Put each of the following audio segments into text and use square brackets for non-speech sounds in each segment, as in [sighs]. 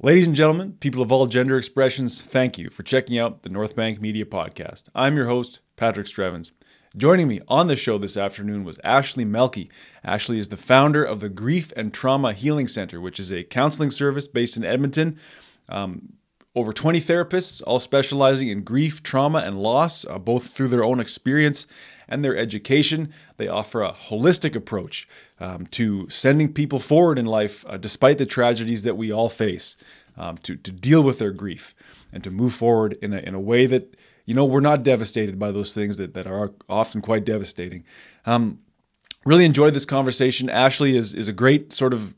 Ladies and gentlemen, people of all gender expressions, thank you for checking out the North Bank Media Podcast. I'm your host, Patrick Strevens. Joining me on the show this afternoon was Ashley Mielke. Ashley is the founder of the Grief and Trauma Healing Center, which is a counseling service based in Edmonton. Um, over 20 therapists, all specializing in grief, trauma, and loss, uh, both through their own experience and their education. They offer a holistic approach um, to sending people forward in life uh, despite the tragedies that we all face, um, to, to deal with their grief and to move forward in a, in a way that, you know, we're not devastated by those things that, that are often quite devastating. Um, really enjoyed this conversation. Ashley is, is a great sort of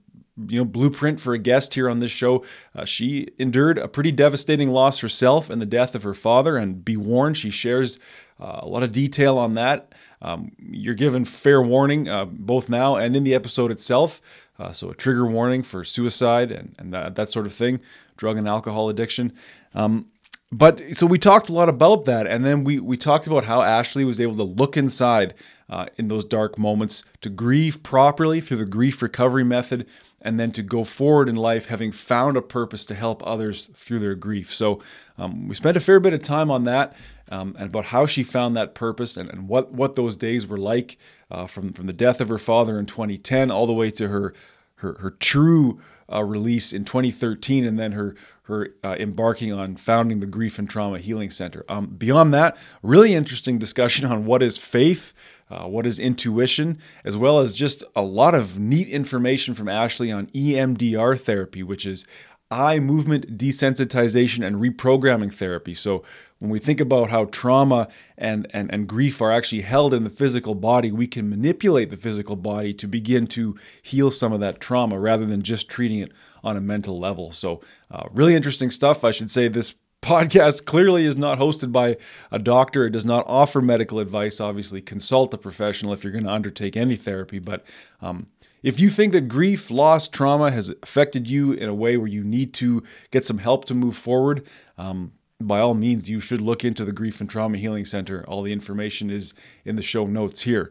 you know blueprint for a guest here on this show. Uh, she endured a pretty devastating loss herself and the death of her father, and be warned, she shares uh, a lot of detail on that. Um, you're given fair warning uh, both now and in the episode itself. Uh, so a trigger warning for suicide and, and that, that sort of thing, drug and alcohol addiction. Um, but so we talked a lot about that, and then we we talked about how Ashley was able to look inside uh, in those dark moments to grieve properly through the grief recovery method, and then to go forward in life having found a purpose to help others through their grief. So um, we spent a fair bit of time on that um, and about how she found that purpose and, and what what those days were like uh, from from the death of her father in 2010 all the way to her her her true uh, release in 2013, and then her her uh, embarking on founding the Grief and Trauma Healing Center. Um, beyond that, really interesting discussion [laughs] on what is faith, uh, what is intuition, as well as just a lot of neat information from Ashley on EMDR therapy, which is eye movement desensitization and reprogramming therapy. So when we think about how trauma and, and, and grief are actually held in the physical body, we can manipulate the physical body to begin to heal some of that trauma rather than just treating it on a mental level. So, uh, really interesting stuff. I should say this podcast clearly is not hosted by a doctor. It does not offer medical advice. Obviously, consult a professional if you're going to undertake any therapy. But um, if you think that grief, loss, trauma has affected you in a way where you need to get some help to move forward, um, by all means, you should look into the Grief and Trauma Healing Center. All the information is in the show notes here.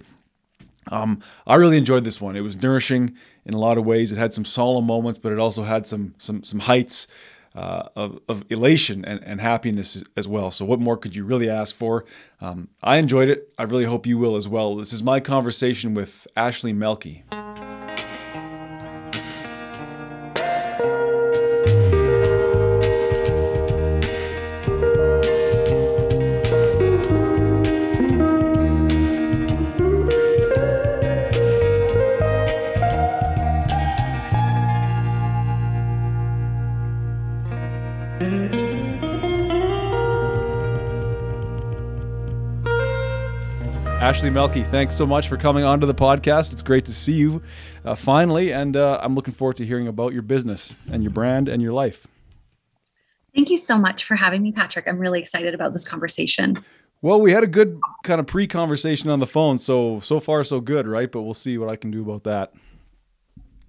Um, I really enjoyed this one. It was nourishing in a lot of ways. It had some solemn moments, but it also had some some some heights uh, of, of elation and, and happiness as well. So, what more could you really ask for? Um, I enjoyed it. I really hope you will as well. This is my conversation with Ashley Mielke. Ashley Mielke, thanks so much for coming onto the podcast. It's great to see you uh, finally, and uh, I'm looking forward to hearing about your business and your brand and your life. Thank you so much for having me, Patrick. I'm really excited about this conversation. Well, we had a good kind of pre-conversation on the phone, so so far so good, right? But we'll see what I can do about that.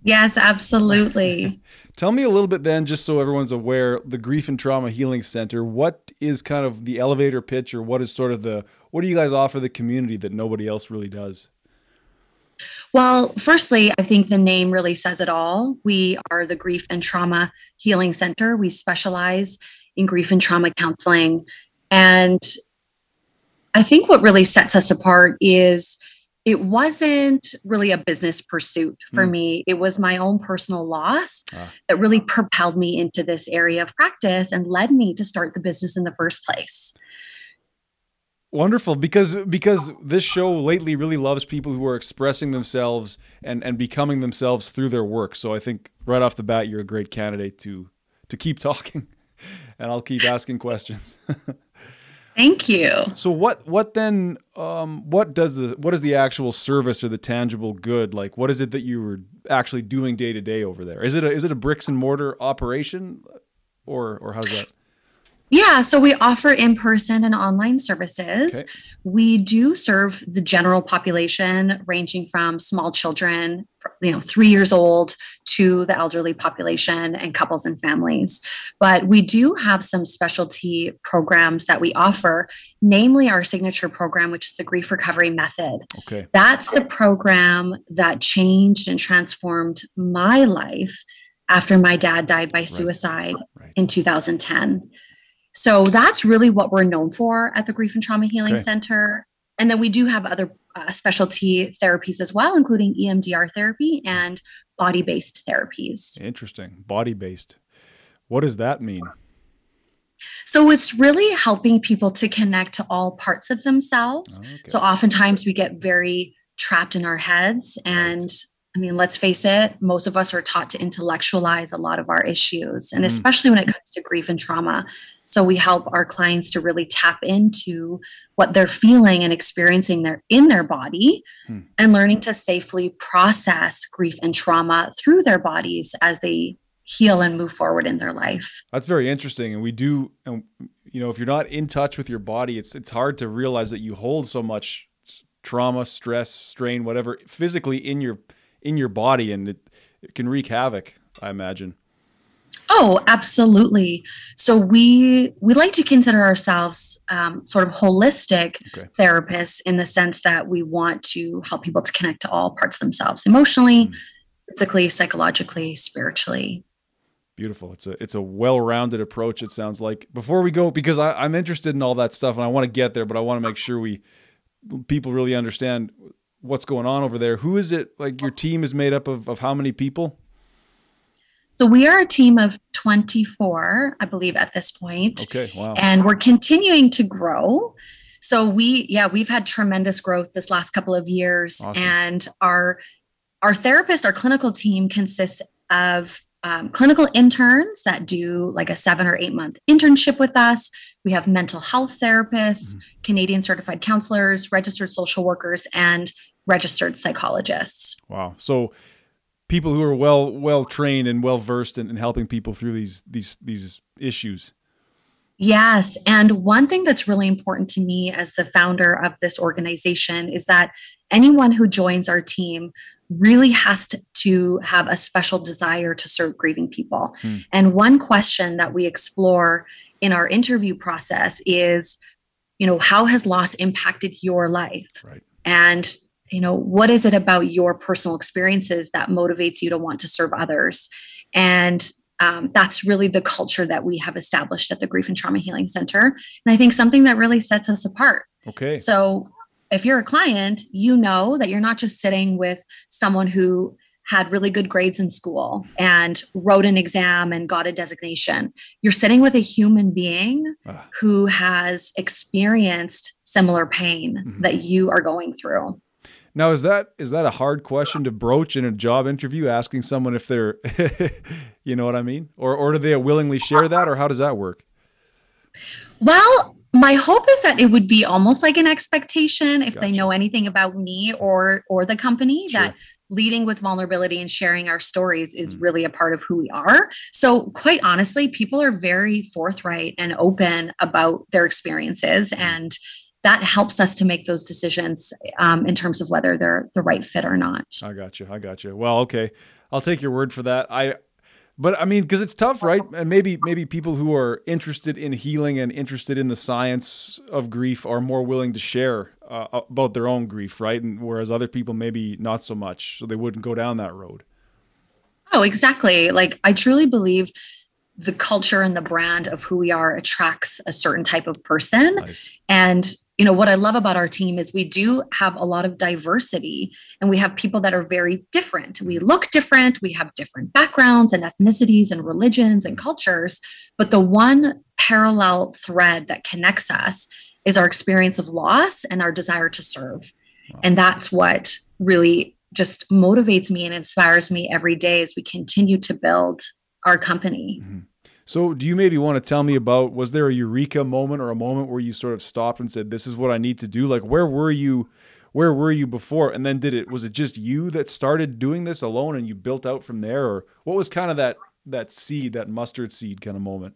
Yes, absolutely. [laughs] Tell me a little bit then, just so everyone's aware, the Grief and Trauma Healing Center. What is kind of the elevator pitch, or what is sort of the what do you guys offer the community that nobody else really does? Well, firstly, I think the name really says it all. We are the Grief and Trauma Healing Center. We specialize in grief and trauma counseling. And I think what really sets us apart is it wasn't really a business pursuit for mm. me. It was my own personal loss ah. that really propelled me into this area of practice and led me to start the business in the first place. Wonderful because because this show lately really loves people who are expressing themselves and and becoming themselves through their work. So I think right off the bat you're a great candidate to to keep [laughs] talking and I'll keep asking questions. [laughs] Thank you. So what what then um, what does the what is the actual service or the tangible good like? What is it that you were actually doing day to day over there? Is it a, is it a bricks and mortar operation, or or how's that? Yeah, so we offer in person and online services. Okay. We do serve the general population, ranging from small children, you know, three years old, to the elderly population and couples and families. But we do have some specialty programs that we offer, namely our signature program, which is the Grief Recovery Method. Okay. That's the program that changed and transformed my life after my dad died by suicide right. Right. in 2010. So that's really what we're known for at the Grief and Trauma Healing. Center. And then we do have other uh, specialty therapies as well, including EMDR therapy and body based therapies. Interesting. Body based. What does that mean? So it's really helping people to connect to all parts of themselves. Okay. So oftentimes we get very trapped in our heads and right. I mean, let's face it, most of us are taught to intellectualize a lot of our issues, and mm. especially when it comes to grief and trauma. So we help our clients to really tap into what they're feeling and experiencing their in their body mm. and learning to safely process grief and trauma through their bodies as they heal and move forward in their life. That's very interesting. And we do and you know, if you're not in touch with your body, it's it's hard to realize that you hold so much trauma, stress, strain, whatever physically in your in your body and it, it can wreak havoc, I imagine. Oh, absolutely. So we we like to consider ourselves um, sort of holistic okay. therapists in the sense that we want to help people to connect to all parts of themselves, emotionally, mm. physically, psychologically, spiritually. Beautiful. It's a it's a well-rounded approach. It sounds like. Before we go, because I, I'm interested in all that stuff and I want to get there, but I want to make sure we people really understand what's going on over there. Who is it? Like your team is made up of, of how many people? So we are a team of 24, I believe, at this point. Okay, wow. And we're continuing to grow. So we, yeah, we've had tremendous growth this last couple of years, awesome. and our our therapist, our clinical team consists of um, clinical interns that do like a seven or eight month internship with us. We have mental health therapists, mm-hmm. Canadian certified counselors, registered social workers, and registered psychologists. Wow. So people who are well well trained and well versed in, in helping people through these these these issues. Yes. And one thing that's really important to me as the founder of this organization is that anyone who joins our team really has to, to have a special desire to serve grieving people. Hmm. And one question that we explore in our interview process is, you know, how has loss impacted your life? Right. And you know what is it about your personal experiences that motivates you to want to serve others and um, that's really the culture that we have established at the grief and trauma healing center and i think something that really sets us apart okay so if you're a client you know that you're not just sitting with someone who had really good grades in school and wrote an exam and got a designation. You're sitting with a human being uh. who has experienced similar pain mm-hmm. that you are going through. Now, is that is that a hard question to broach in a job interview, asking someone if they're, [laughs] you know what I mean, or or do they willingly share that, or how does that work? Well, my hope is that it would be almost like an expectation if gotcha. they know anything about me or or the company sure. that leading with vulnerability and sharing our stories is mm. really a part of who we are. So, quite honestly, people are very forthright and open about their experiences mm. and that helps us to make those decisions um, in terms of whether they're the right fit or not. I got you. I got you. Well, okay, I'll take your word for that. I, but I mean, because it's tough, right? And maybe maybe people who are interested in healing and interested in the science of grief are more willing to share uh, about their own grief, right? And whereas other people maybe not so much, so they wouldn't go down that road. Oh, exactly. Like I truly believe the culture and the brand of who we are attracts a certain type of person. Nice. And you know what I love about our team is we do have a lot of diversity and we have people that are very different. We look different, we have different backgrounds and ethnicities and religions and cultures, but the one parallel thread that connects us is our experience of loss and our desire to serve. Wow. And that's what really just motivates me and inspires me every day as we continue to build our company. Mm-hmm. So, do you maybe want to tell me about was there a eureka moment or a moment where you sort of stopped and said, "This is what I need to do"? Like, where were you? Where were you before? And then did it was it just you that started doing this alone and you built out from there, or what was kind of that that seed, that mustard seed kind of moment?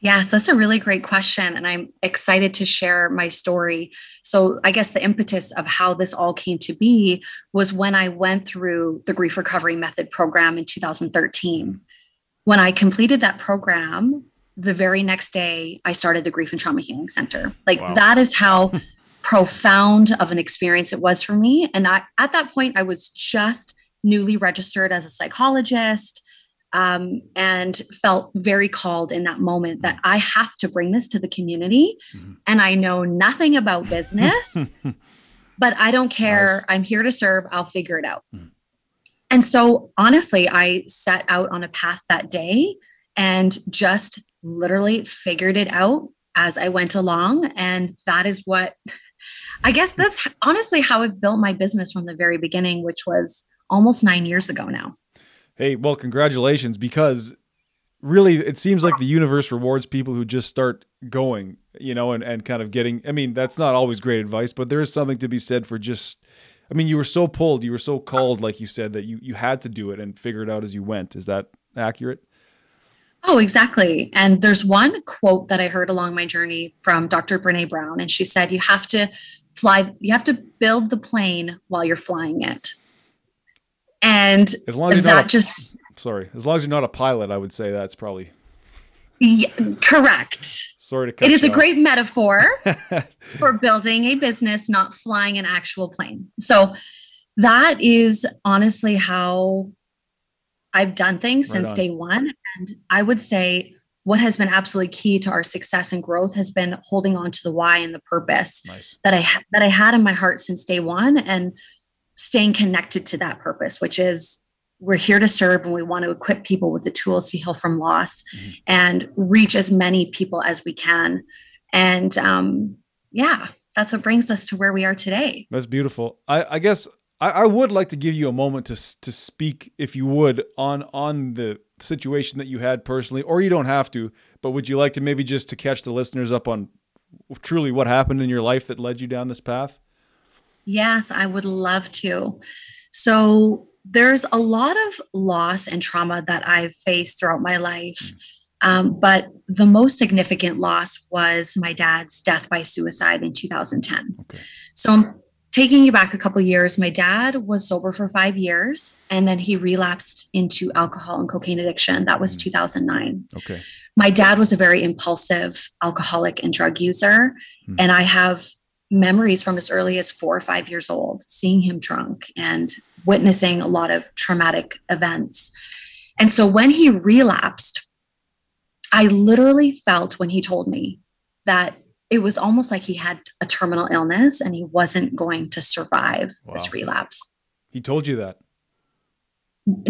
Yes, that's a really great question. And I'm excited to share my story. So, I guess the impetus of how this all came to be was when I went through the Grief Recovery Method program in 2013 mm-hmm. When I completed that program, the very next day, I started the Grief and Trauma Healing Center. Like wow. that is how [laughs] profound of an experience it was for me. And I, at that point, I was just newly registered as a psychologist. um, and felt very called in that moment that I have to bring this to the community. Mm-hmm. And I know nothing about business, [laughs] but I don't care. Nice. I'm here to serve. I'll figure it out. Mm-hmm. And so, honestly, I set out on a path that day and just literally figured it out as I went along. And that is what I guess that's honestly how I've built my business from the very beginning, which was almost nine years ago now. Hey, well, congratulations because really it seems like the universe rewards people who just start going, you know, and, and kind of getting I mean, that's not always great advice, but there is something to be said for just I mean, you were so pulled, you were so called, like you said, that you you had to do it and figure it out as you went. Is that accurate? Oh, exactly. And there's one quote that I heard along my journey from Dr. Brene Brown, and she said, You have to fly, you have to build the plane while you're flying it. And as long as that a, just sorry, as long as you're not a pilot, I would say that's probably yeah, correct. Sorry to cut It is a off. great metaphor [laughs] for building a business, not flying an actual plane. So that is honestly how I've done things right since on. day one. And I would say what has been absolutely key to our success and growth has been holding on to the why and the purpose nice. that I that I had in my heart since day one and staying connected to that purpose, which is we're here to serve and we want to equip people with the tools to heal from loss mm-hmm. and reach as many people as we can. And um, yeah, that's what brings us to where we are today. That's beautiful. I, I guess I, I, would like to give you a moment to to speak, if you would, on on the situation that you had personally, or you don't have to. But would you like to maybe just to catch the listeners up on truly what happened in your life that led you down this path? Yes, I would love to. So there's a lot of loss and trauma that I've faced throughout my life. Um, but the most significant loss was my dad's death by suicide in 2010. Okay. So I'm taking you back a couple years. My dad was sober for five years and then he relapsed into alcohol and cocaine addiction. That was mm. 2009. Okay. My dad was a very impulsive alcoholic and drug user. Mm. And I have memories from as early as four or five years old, seeing him drunk and witnessing a lot of traumatic events. And so when he relapsed, I literally felt when he told me that it was almost like he had a terminal illness and he wasn't going to survive wow. this relapse. He told you that.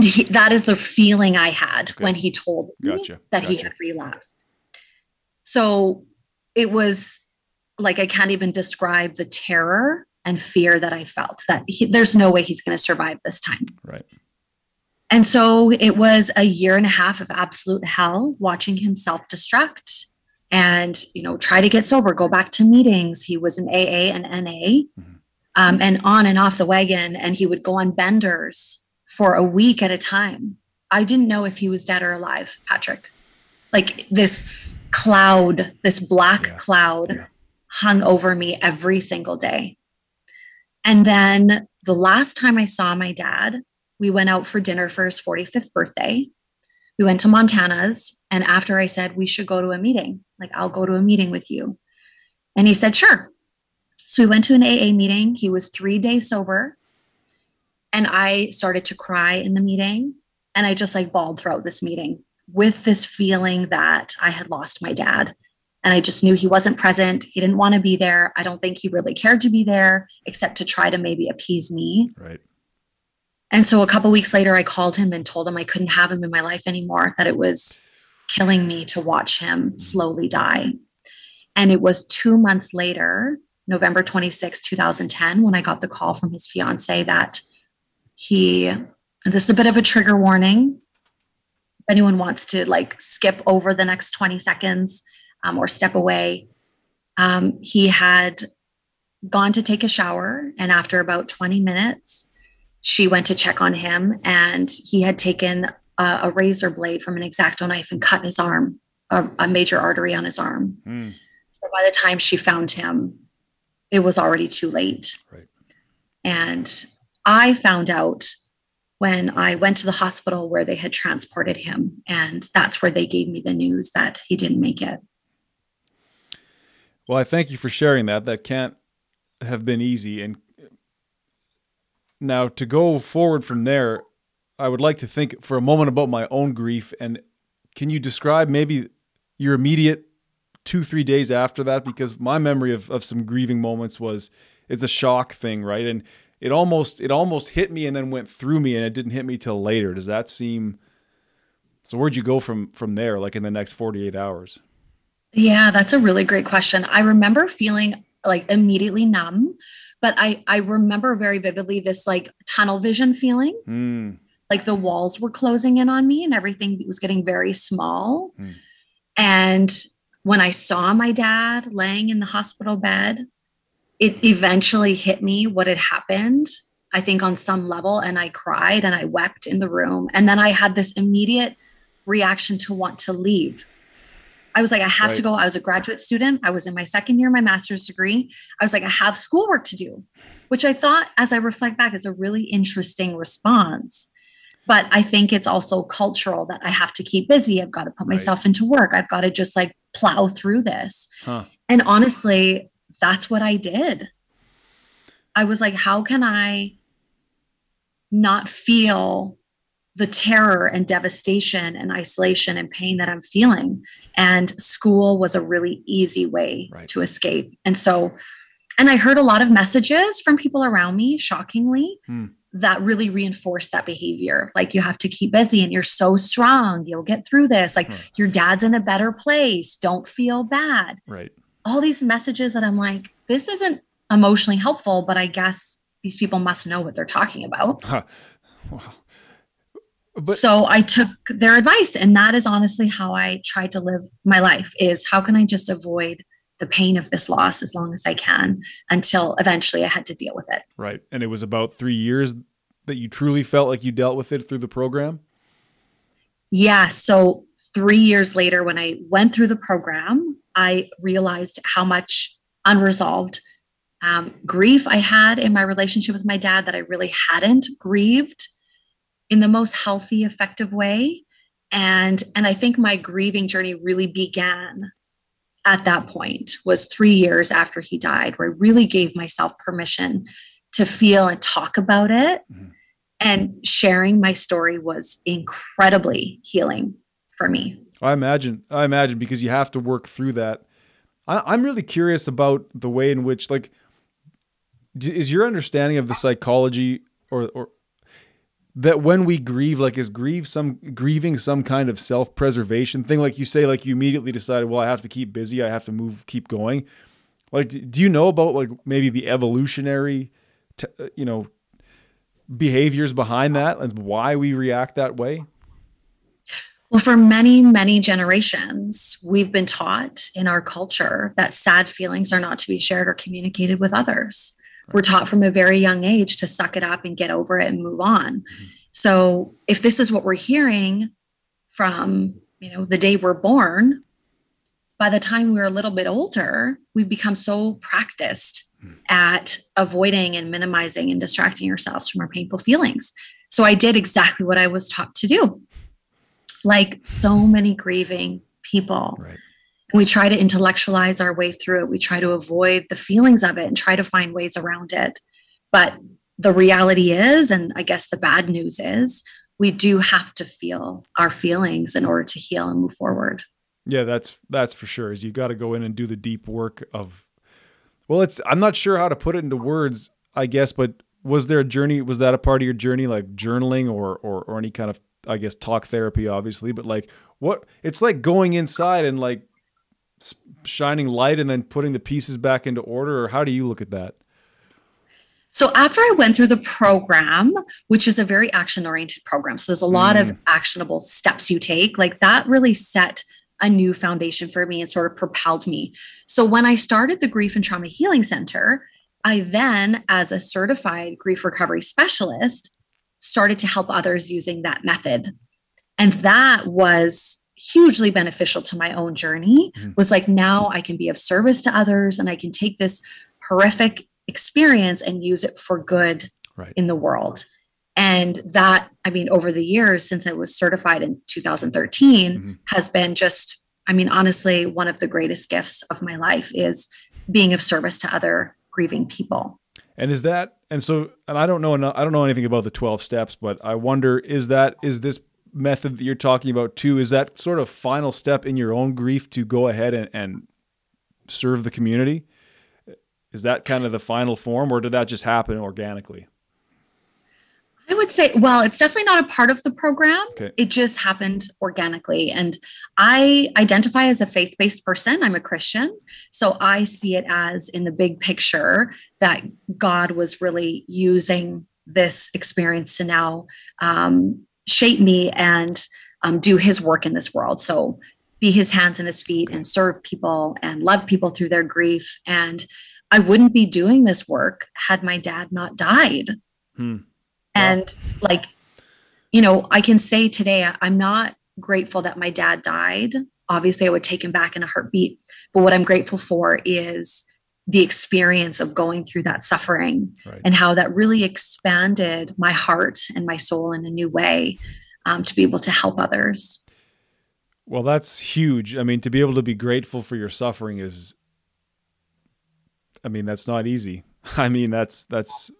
He, that is the feeling I had okay. when he told me gotcha. that gotcha. he had relapsed. So it was like I can't even describe the terror and fear that I felt that he, there's no way he's going to survive this time. Right. And so it was a year and a half of absolute hell watching him self destruct and, you know, try to get sober, go back to meetings. He was an AA and NA mm-hmm. um, and on and off the wagon. And he would go on benders for a week at a time. I didn't know if he was dead or alive, Patrick. Like this cloud, this black yeah. cloud yeah hung over me every single day. And then the last time I saw my dad, we went out for dinner for his 45th birthday. We went to Montana's. And after I said, we should go to a meeting, like, I'll go to a meeting with you. And he said, sure. So we went to an AA meeting. He was three days sober. And I started to cry in the meeting. And I just like bawled throughout this meeting with this feeling that I had lost my dad and I just knew he wasn't present. He didn't want to be there. I don't think he really cared to be there, except to try to maybe appease me. Right. And so a couple weeks later, I called him and told him I couldn't have him in my life anymore, that it was killing me to watch him slowly die. And it was two months later, November 26, 2010, when I got the call from his fiance that he, this is a bit of a trigger warning. If anyone wants to like skip over the next 20 seconds, um, or step away. Um, he had gone to take a shower, and after about 20 minutes, she went to check on him, and he had taken a, a razor blade from an exacto knife and cut his arm, a, a major artery on his arm. Mm. So by the time she found him, it was already too late. Right. And I found out when I went to the hospital where they had transported him. And that's where they gave me the news that he didn't make it. Well, I thank you for sharing that. That can't have been easy. And now to go forward from there, I would like to think for a moment about my own grief. And can you describe maybe your immediate two, three days after that? Because my memory of, of some grieving moments was it's a shock thing, right? And it almost it almost hit me and then went through me and it didn't hit me till later. Does that seem so where'd you go from from there, like in the next 48 hours? Yeah, that's a really great question. I remember feeling like immediately numb, but I I remember very vividly this like tunnel vision feeling. Mm. Like the walls were closing in on me and everything was getting very small. Mm. And when I saw my dad laying in the hospital bed, it eventually hit me what had happened. I think on some level, and I cried and I wept in the room. And then I had this immediate reaction to want to leave. I was like, I have right. to go. I was a graduate student. I was in my second year, my master's degree. I was like, I have schoolwork to do, which I thought, as I reflect back, is a really interesting response. But I think it's also cultural that I have to keep busy. I've got to put right. myself into work. I've got to just like plow through this. Huh. And honestly, that's what I did. I was like, how can I not feel the terror and devastation and isolation and pain that I'm feeling. And school was a really easy way right. to escape. And so, and I heard a lot of messages from people around me, shockingly, hmm. that really reinforced that behavior. Like, you have to keep busy and you're so strong, you'll get through this. Like, your dad's in a better place, don't feel bad. Right. All these messages that I'm like, this isn't emotionally helpful, but I guess these people must know what they're talking about. Huh. Wow. But, so I took their advice and that is honestly how I tried to live my life is how can I just avoid the pain of this loss as long as I can until eventually I had to deal with it. Right. And it was about 3 years that you truly felt like you dealt with it through the program? Yeah, so 3 years later when I went through the program, I realized how much unresolved um, grief I had in my relationship with my dad that I really hadn't grieved in the most healthy, effective way. And, and I think my grieving journey really began at that point was three years after he died, where I really gave myself permission to feel and talk about it. Mm-hmm. And sharing my story was incredibly healing for me. I imagine. I imagine because you have to work through that. I, am really curious about the way in which, like, is your understanding of the psychology or, or that when we grieve like is grieve some grieving some kind of self-preservation thing? Like you say like you immediately decided well i have to keep busy. I have to move keep going. Like do you know about like maybe the evolutionary t- uh, you know behaviors behind that and why we react that way? Well for many many generations we've been taught in our culture that sad feelings are not to be shared or communicated with others we're taught from a very young age to suck it up and get over it and move on. Mm-hmm. So if this is what we're hearing from, you know, the day we're born, by the time we're a little bit older, we've become so practiced mm. at avoiding and minimizing and distracting ourselves from our painful feelings. So I did exactly what I was taught to do. Like so many grieving people. Right we try to intellectualize our way through it. We try to avoid the feelings of it and try to find ways around it. But the reality is, and I guess the bad news is, we do have to feel our feelings in order to heal and move forward. Yeah, that's that's for sure. Is you got to go in and do the deep work of well, it's I'm not sure how to put it into words, I guess, but was there a journey was that a part of your journey like journaling or or or any kind of I guess talk therapy obviously, but like what it's like going inside and like shining light and then putting the pieces back into order or how do you look at that so after I went through the program, which is a very action oriented program, so there's a lot mm. of actionable steps you take, like that really set a new foundation for me and sort of propelled me. So when I started the Grief and Trauma Healing Center, I then, as a certified grief recovery specialist, started to help others using that method. And that was hugely beneficial to my own journey mm-hmm. was like now I can be of service to others and I can take this horrific experience and use it for good right. in the world. And that, I mean, over the years since I was certified in 2013 mm-hmm. has been just, I mean, honestly, one of the greatest gifts of my life is being of service to other grieving people. And is that and so and I don't know I don't know anything about the 12 steps, but I wonder is that is this method that you're talking about too is that sort of final step in your own grief to go ahead and, and serve the community? Is that kind of the final form or did that just happen organically? I would say, well, it's definitely not a part of the program. Okay. It just happened organically. And I identify as a faith based person. I'm a Christian. So I see it as in the big picture that God was really using this experience to now um, shape me and um, do his work in this world. So be his hands and his feet and serve people and love people through their grief. And I wouldn't be doing this work had my dad not died. Hmm. And like, you know, I can say today, I'm not grateful that my dad died. Obviously, I would take him back in a heartbeat. But what I'm grateful for is the experience of going through that suffering right. and how that really expanded my heart and my soul in a new way um, to be able to help others. Well, that's huge. I mean, to be able to be grateful for your suffering is, I mean, that's not easy. [laughs] I mean, that's, that's,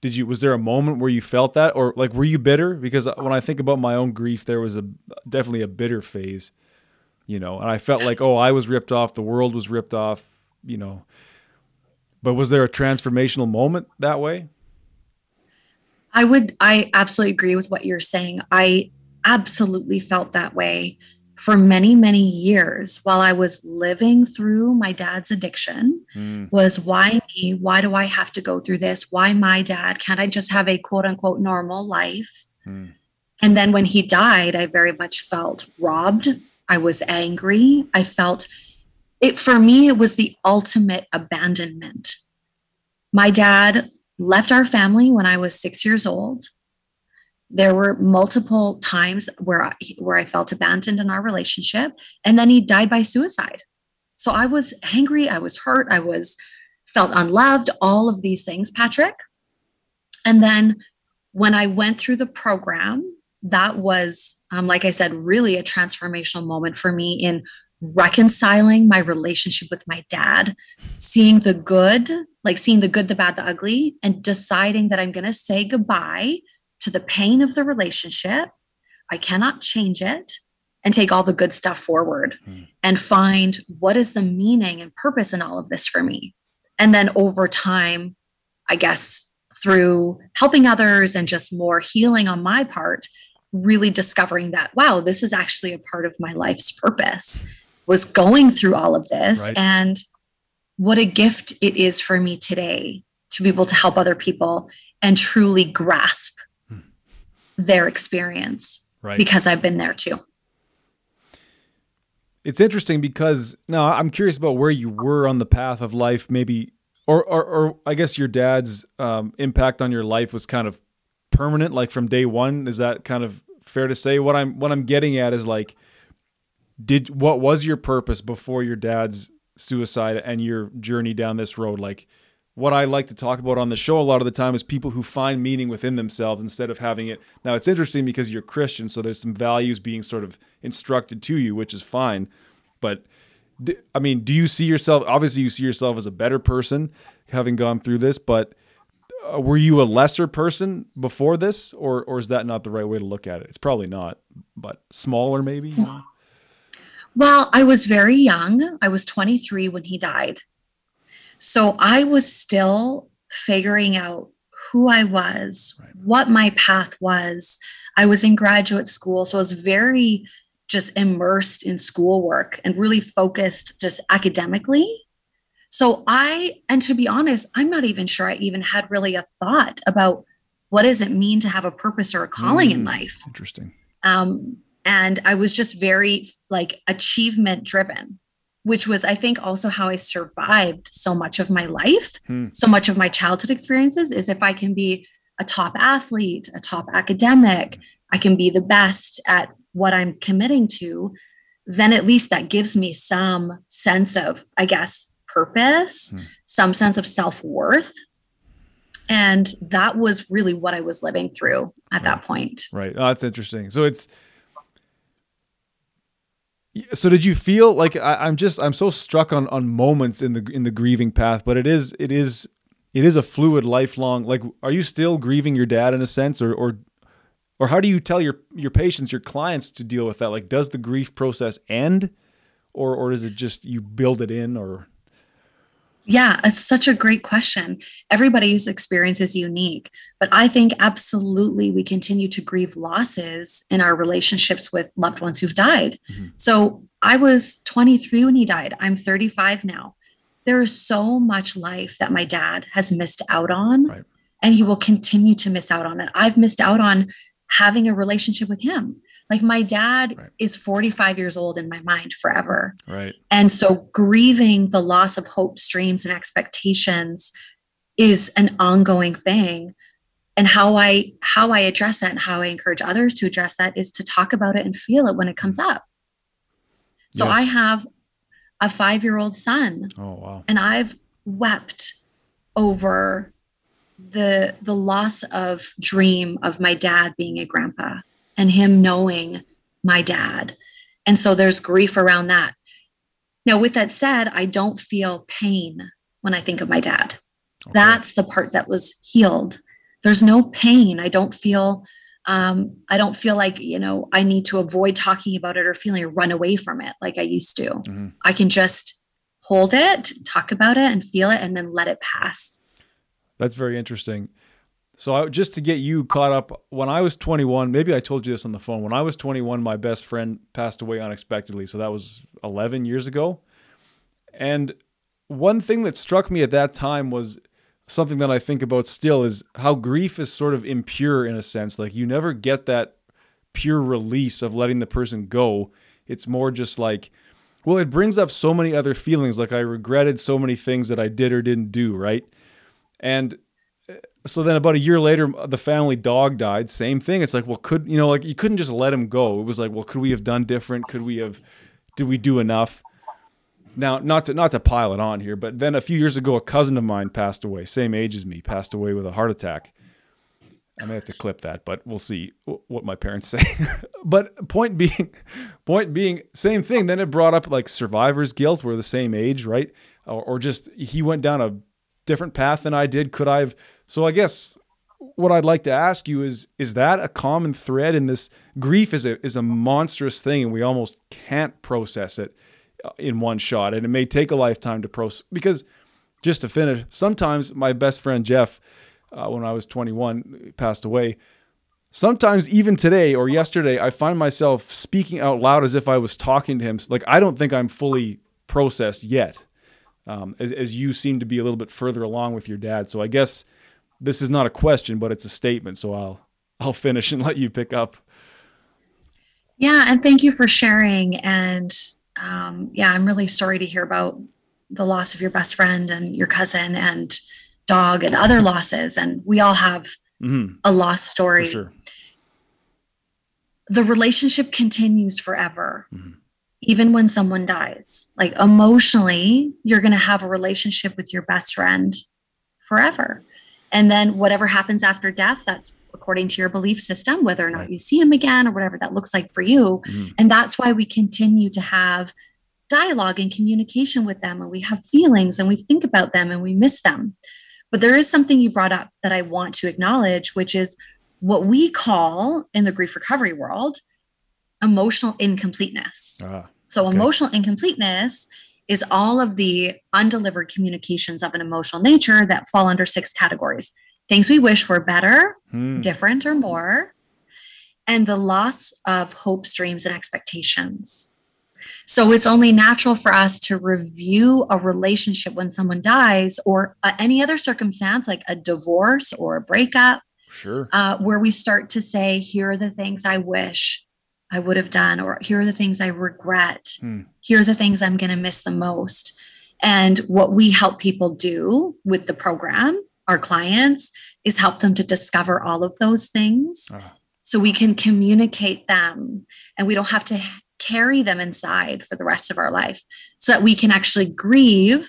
did you was there a moment where you felt that or like were you bitter because when i think about my own grief there was a definitely a bitter phase you know and i felt like oh i was ripped off the world was ripped off you know but was there a transformational moment that way? I would i absolutely agree with what you're saying. I absolutely felt that way for many many years while i was living through my dad's addiction. Mm. was why me? Why do i have to go through this? Why my dad? Can't i just have a quote unquote normal life? Mm. and then when he died i very much felt robbed. I was angry. I felt it for me it was the ultimate abandonment my dad left our family when i was 6 years old there were multiple times where I, where I felt abandoned in our relationship and then he died by suicide. So I was angry, I was hurt, I was felt unloved, all of these things, Patrick. And then when I went through the program, that was, um, like I said, really a transformational moment for me in reconciling my relationship with my dad, seeing the good, like seeing the good, the bad, the ugly, and deciding that I'm going to say goodbye to the pain of the relationship. I cannot change it and take all the good stuff forward mm. and find what is the meaning and purpose in all of this for me. And then over time, I guess through helping others and just more healing on my part, really discovering that, wow, this is actually a part of my life's purpose, was going through all of this. Right. And what a gift it is for me today to be able to help other people and truly grasp their experience right. because I've been there too. It's interesting because now I'm curious about where you were on the path of life, maybe, or or, or I guess your dad's um, impact on your life was kind of permanent, like from day one. Is that kind of fair to say? What I'm what I'm getting at is like, did what was your purpose before your dad's suicide and your journey down this road? Like, what I like to talk about on the show a lot of the time is people who find meaning within themselves instead of having it. Now, it's interesting because you're Christian, so there's some values being sort of instructed to you, which is fine. But I mean, do you see yourself? Obviously, you see yourself as a better person having gone through this, but uh, were you a lesser person before this, or or is that not the right way to look at it? It's probably not, but smaller maybe. Well, I was very young. I was 23 when he died. So I was still figuring out who I was, right. what my path was. I was in graduate school, so I was very just immersed in schoolwork and really focused just academically. So I, and to be honest, I'm not even sure I even had really a thought about what does it mean to have a purpose or a calling mm, in life. Interesting. Um, and I was just very like achievement driven which was i think also how i survived so much of my life hmm. so much of my childhood experiences is if i can be a top athlete a top academic i can be the best at what i'm committing to then at least that gives me some sense of i guess purpose hmm. some sense of self-worth and that was really what i was living through at right. that point right oh, that's interesting so it's so did you feel like I, am just I'm so struck on on moments in the in the grieving path, but it is it is it is a fluid, lifelong. Like, are you still grieving your dad in a sense, or or or how do you tell your your patients, your clients to deal with that? Like, does the grief process end, or or is it just you build it in, or yeah, it's such a great question. Everybody's experience is unique, but I think absolutely we continue to grieve losses in our relationships with loved ones who've died. Mm-hmm. So I was 23 when he died. I'm 35 now. There is so much life that my dad has missed out on, right. and he will continue to miss out on it. I've missed out on having a relationship with him. Like my dad right. is 45 years old in my mind forever. Right. And so grieving the loss of hopes, dreams, and expectations is an ongoing thing. And how I how I address that and how I encourage others to address that is to talk about it and feel it when it comes mm. up. So yes. I have a five year old son. Oh wow. And I've wept over the the loss of dream of my dad being a grandpa and him knowing my dad. And so there's grief around that. Now, with that said, I don't feel pain when I think of my dad. Okay. That's the part that was healed. There's no pain. I don't feel um, I don't feel like, you know, I need to avoid talking about it or feeling or run away from it like I used to. Mm-hmm. I can just hold it, talk about it and feel it and then let it pass. That's very interesting. So I, just to get you caught up, when I was 21, maybe I told you this on the phone. When I was 21, my best friend passed away unexpectedly. So that was 11 years ago. And one thing that struck me at that time was something that I think about still is how grief is sort of impure in a sense. Like you never get that pure release of letting the person go. It's more just like, well, it brings up so many other feelings. Like I regretted so many things that I did or didn't do, right? And so then about a year later the family dog died same thing. It's like well could you know like you couldn't just let him go. It was like well could we have done different? Could we have did we do enough? Now not to not to pile it on here but then a few years ago a cousin of mine passed away same age as me passed away with a heart attack. I may have to clip that but we'll see what my parents [laughs] say. But point being point being same thing. Then it brought up like survivor's guilt. We're the same age right? Or, or just he went down a different path than I did? Could I have? So I guess what I'd like to ask you is is that a common thread in this grief is a is a monstrous thing and we almost can't process it uh, in one shot and it may take a lifetime to process because just to finish sometimes my best friend Jeff uh, when I was 21 passed away sometimes even today or yesterday I find myself speaking out loud as if I was talking to him like I don't think I'm fully processed yet um, as, as you seem to be a little bit further along with your dad. So I guess this is not a question, but it's a statement. So I'll I'll finish and [laughs] let you pick up. Yeah, and thank you for sharing. And um, yeah, I'm really sorry to hear about the loss of your best friend and your cousin and dog and other [laughs] losses. And we all have mm-hmm. a lost story. Sure. The relationship continues forever. Mm-hmm even when someone dies. Like emotionally, you're going to have a relationship with your best friend forever. And then whatever happens after death, that's according to your belief system, whether or not you see him again or whatever that looks like for you. Mm-hmm. And that's why we continue to have dialogue and communication with them and we have feelings and we think about them and we miss them. But there is something you brought up that I want to acknowledge, which is what we call in the grief recovery world emotional incompleteness. Uh, so, okay. emotional incompleteness is all of the undelivered communications of an emotional nature that fall under six categories things we wish were better, hmm. different, or more, and the loss of hopes, dreams, and expectations. So it's only natural for us to review a relationship when someone dies or uh, any other circumstance like a divorce or a breakup. Sure. Uh, where we start to say, here are the things I wish I would have done, or here are the things I regret. Hmm. Here are the things I'm going to miss the most. And what we help people do with the program, our clients, is help them to discover all of those things uh. so we can communicate them and we don't have to carry them inside for the rest of our life so that we can actually grieve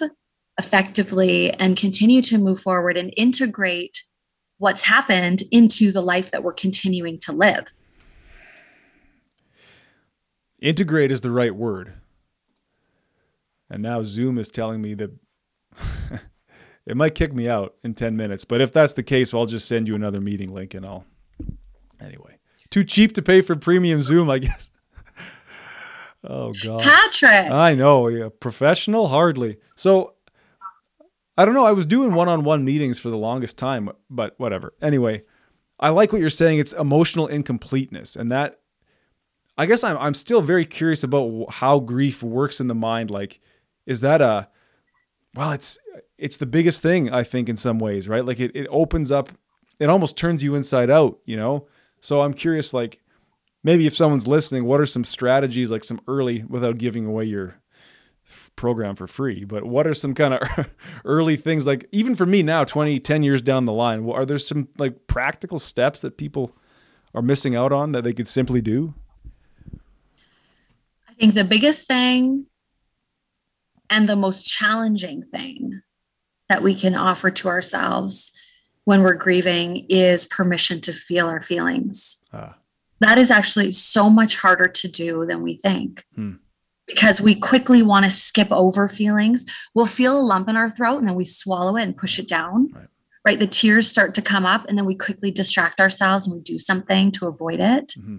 effectively and continue to move forward and integrate what's happened into the life that we're continuing to live. Integrate is the right word. And now Zoom is telling me that [laughs] it might kick me out in 10 minutes. But if that's the case, well, I'll just send you another meeting link and I'll. Anyway, too cheap to pay for premium Zoom, I guess. [laughs] oh, God. Patrick. I know. Yeah, professional? Hardly. So I don't know. I was doing one on one meetings for the longest time, but whatever. Anyway, I like what you're saying. It's emotional incompleteness. And that, I guess I'm, I'm still very curious about how grief works in the mind. Like, is that a, well, it's, it's the biggest thing, I think, in some ways, right? Like it, it opens up, it almost turns you inside out, you know? So I'm curious, like, maybe if someone's listening, what are some strategies, like some early, without giving away your program for free, but what are some kind of [laughs] early things, like, even for me now, 20, 10 years down the line, are there some like practical steps that people are missing out on that they could simply do? I think the biggest thing and the most challenging thing that we can offer to ourselves when we're grieving is permission to feel our feelings. Ah. That is actually so much harder to do than we think. Hmm. Because we quickly want to skip over feelings. We'll feel a lump in our throat and then we swallow it and push it down. Right. right? The tears start to come up and then we quickly distract ourselves and we do something to avoid it. Mm-hmm.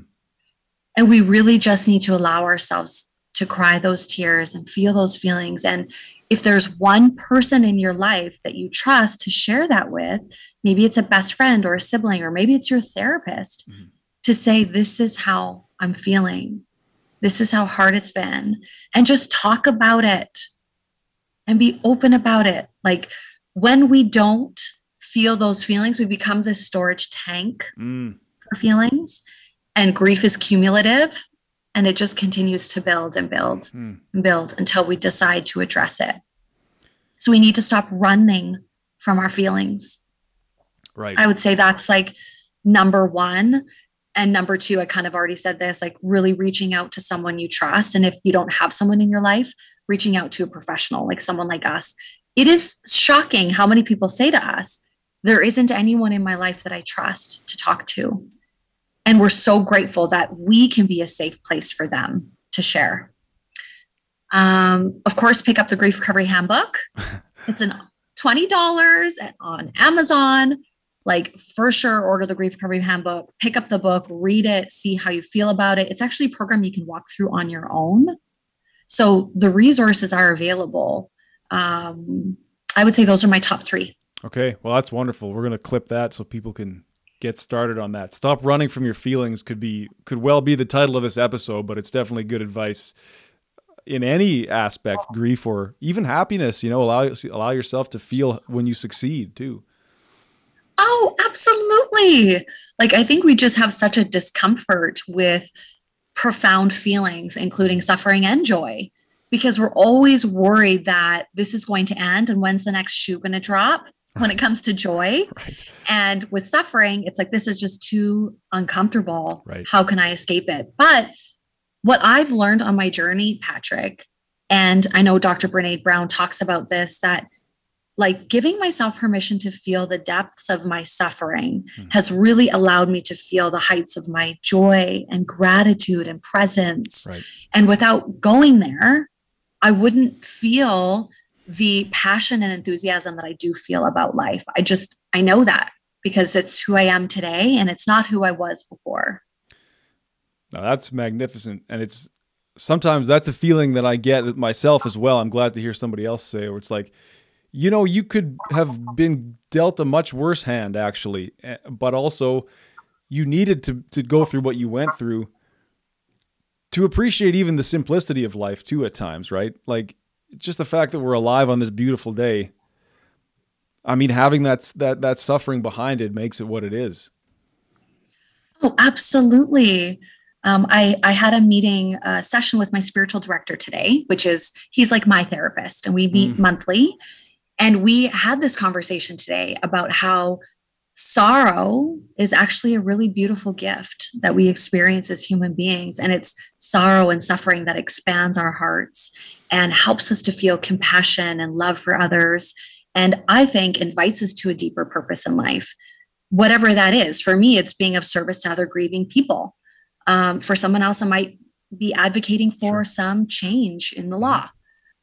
And we really just need to allow ourselves to cry those tears and feel those feelings. And if there's one person in your life that you trust to share that with, maybe it's a best friend or a sibling, or maybe it's your therapist mm-hmm. to say, This is how I'm feeling. This is how hard it's been. And just talk about it and be open about it. Like when we don't feel those feelings, we become this storage tank mm. for feelings. And grief is cumulative and it just continues to build and build mm. and build until we decide to address it. So we need to stop running from our feelings. Right. I would say that's like number one. And number two, I kind of already said this like really reaching out to someone you trust. And if you don't have someone in your life, reaching out to a professional like someone like us. It is shocking how many people say to us, There isn't anyone in my life that I trust to talk to. And we're so grateful that we can be a safe place for them to share. Um, of course, pick up the Grief Recovery Handbook. [laughs] It's an $20 on Amazon. Like, for sure, order the Grief Recovery Handbook, pick up the book, read it, see how you feel about it. It's actually a program you can walk through on your own. So the resources are available. Um, I would say those are my top three. Okay. Well, that's wonderful. We're going to clip that so people can get started on that. Stop running from your feelings could be could well be the title of this episode, but it's definitely good advice in any aspect, grief or even happiness, you know, allow allow yourself to feel when you succeed too. Oh, absolutely. Like I think we just have such a discomfort with profound feelings including suffering and joy because we're always worried that this is going to end and when's the next shoe going to drop when it comes to joy. [laughs] Right. And with suffering, it's like, this is just too uncomfortable. Right. How can I escape it? But what I've learned on my journey, Patrick, and I know Dr. Brene Brown talks about this, that like giving myself permission to feel the depths of my suffering mm. has really allowed me to feel the heights of my joy and gratitude and presence. Right. And without going there, I wouldn't feel the passion and enthusiasm that I do feel about life. I just, I know that because it's who I am today and it's not who I was before. Now that's magnificent. And it's sometimes that's a feeling that I get myself as well. I'm glad to hear somebody else say, where it's like, you know, you could have been dealt a much worse hand actually, eh, but also you needed to, to go through what you went through to appreciate even the simplicity of life too at times, right? Like just the fact that we're alive on this beautiful day. I mean, having that that that suffering behind it makes it what it is. Oh, absolutely. Um, I I had a meeting a session with my spiritual director today, which is he's like my therapist, and we meet mm. monthly. And we had this conversation today about how sorrow is actually a really beautiful gift that we experience as human beings. And it's sorrow and suffering that expands our hearts and helps us to feel compassion and love for others. And I think invites us to a deeper purpose in life, whatever that is. For me, it's being of service to other grieving people. Um, for someone else, I might be advocating for sure. some change in the law.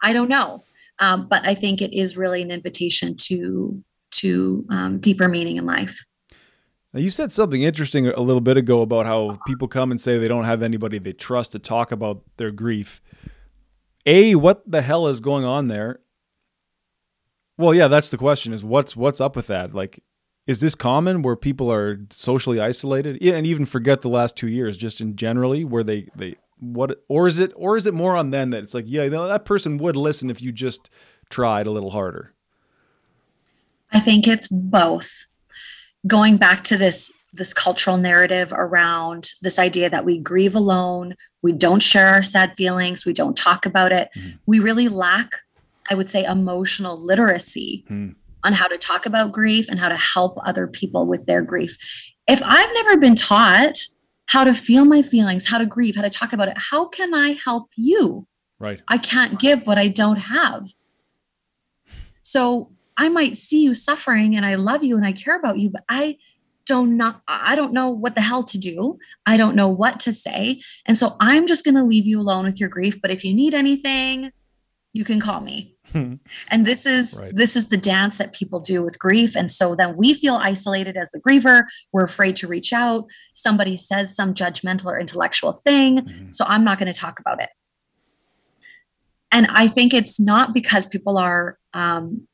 I don't know. Um, but I think it is really an invitation to to um, deeper meaning in life. Now you said something interesting a little bit ago about how people come and say they don't have anybody they trust to talk about their grief. A, what the hell is going on there? Well, yeah, that's the question is what's what's up with that? Like is this common where people are socially isolated? Yeah, and even forget the last 2 years just in generally where they they what or is it or is it more on them that it's like, yeah, that person would listen if you just tried a little harder? I think it's both going back to this this cultural narrative around this idea that we grieve alone, we don't share our sad feelings, we don't talk about it. Mm. We really lack, I would say, emotional literacy mm. on how to talk about grief and how to help other people with their grief. If I've never been taught how to feel my feelings, how to grieve, how to talk about it, how can I help you? Right. I can't give what I don't have. So I might see you suffering and I love you and I care about you, but I don't not I don't know what the hell to do. I don't know what to say. And so I'm just going to leave you alone with your grief, but if you need anything, you can call me. and this is right. this is the dance that people do with grief and so then we feel isolated as the griever, we're afraid to reach out. Somebody says some judgmental or intellectual thing, mm-hmm. so I'm not going to talk about it. And I think it's not because people are um,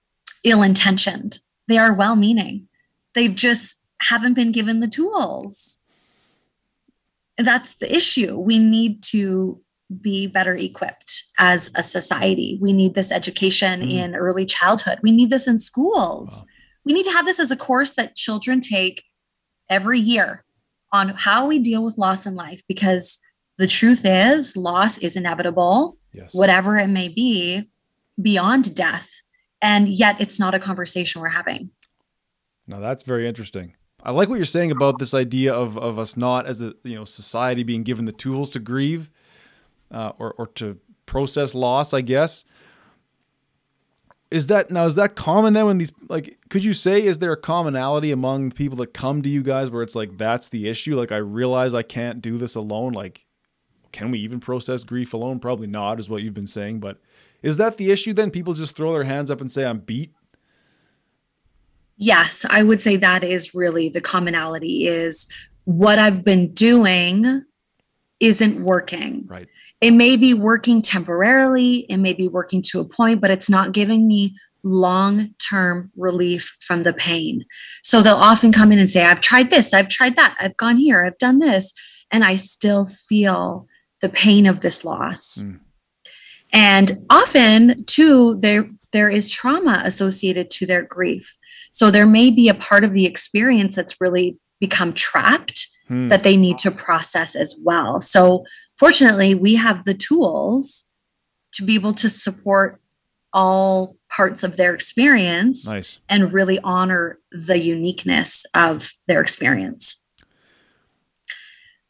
ill intentioned. They are well meaning. They've just haven't been given the tools. That's the issue. We need to be better equipped as a society. We need this education mm. in early childhood. We need this in schools. Wow. We need to have this as a course that children take every year on how we deal with loss in life because the truth is loss is inevitable, yes. whatever it may be, beyond death and yet it's not a conversation we're having now that's very interesting i like what you're saying about this idea of, of us not as a you know society being given the tools to grieve uh, or, or to process loss i guess. Is that now is that common then when these like could you say is there a commonality among people that come to you guys where it's like that's the issue? Like i realize i can't do this alone. Like can we even process grief alone? Probably not is what you've been saying. But is that the issue then? People just throw their hands up and say, I'm beat? Yes, I would say that is really the commonality is what I've been doing isn't working. Right. It may be working temporarily, it may be working to a point, but it's not giving me long term relief from the pain. So they'll often come in and say, I've tried this, I've tried that, I've gone here, I've done this, and I still feel the pain of this loss. Mm. And often, too, there there is trauma associated to their grief. So there may be a part of the experience that's really become trapped hmm. that they need to process as well. So fortunately, we have the tools to be able to support all parts of their experience nice. and really honor the uniqueness of their experience.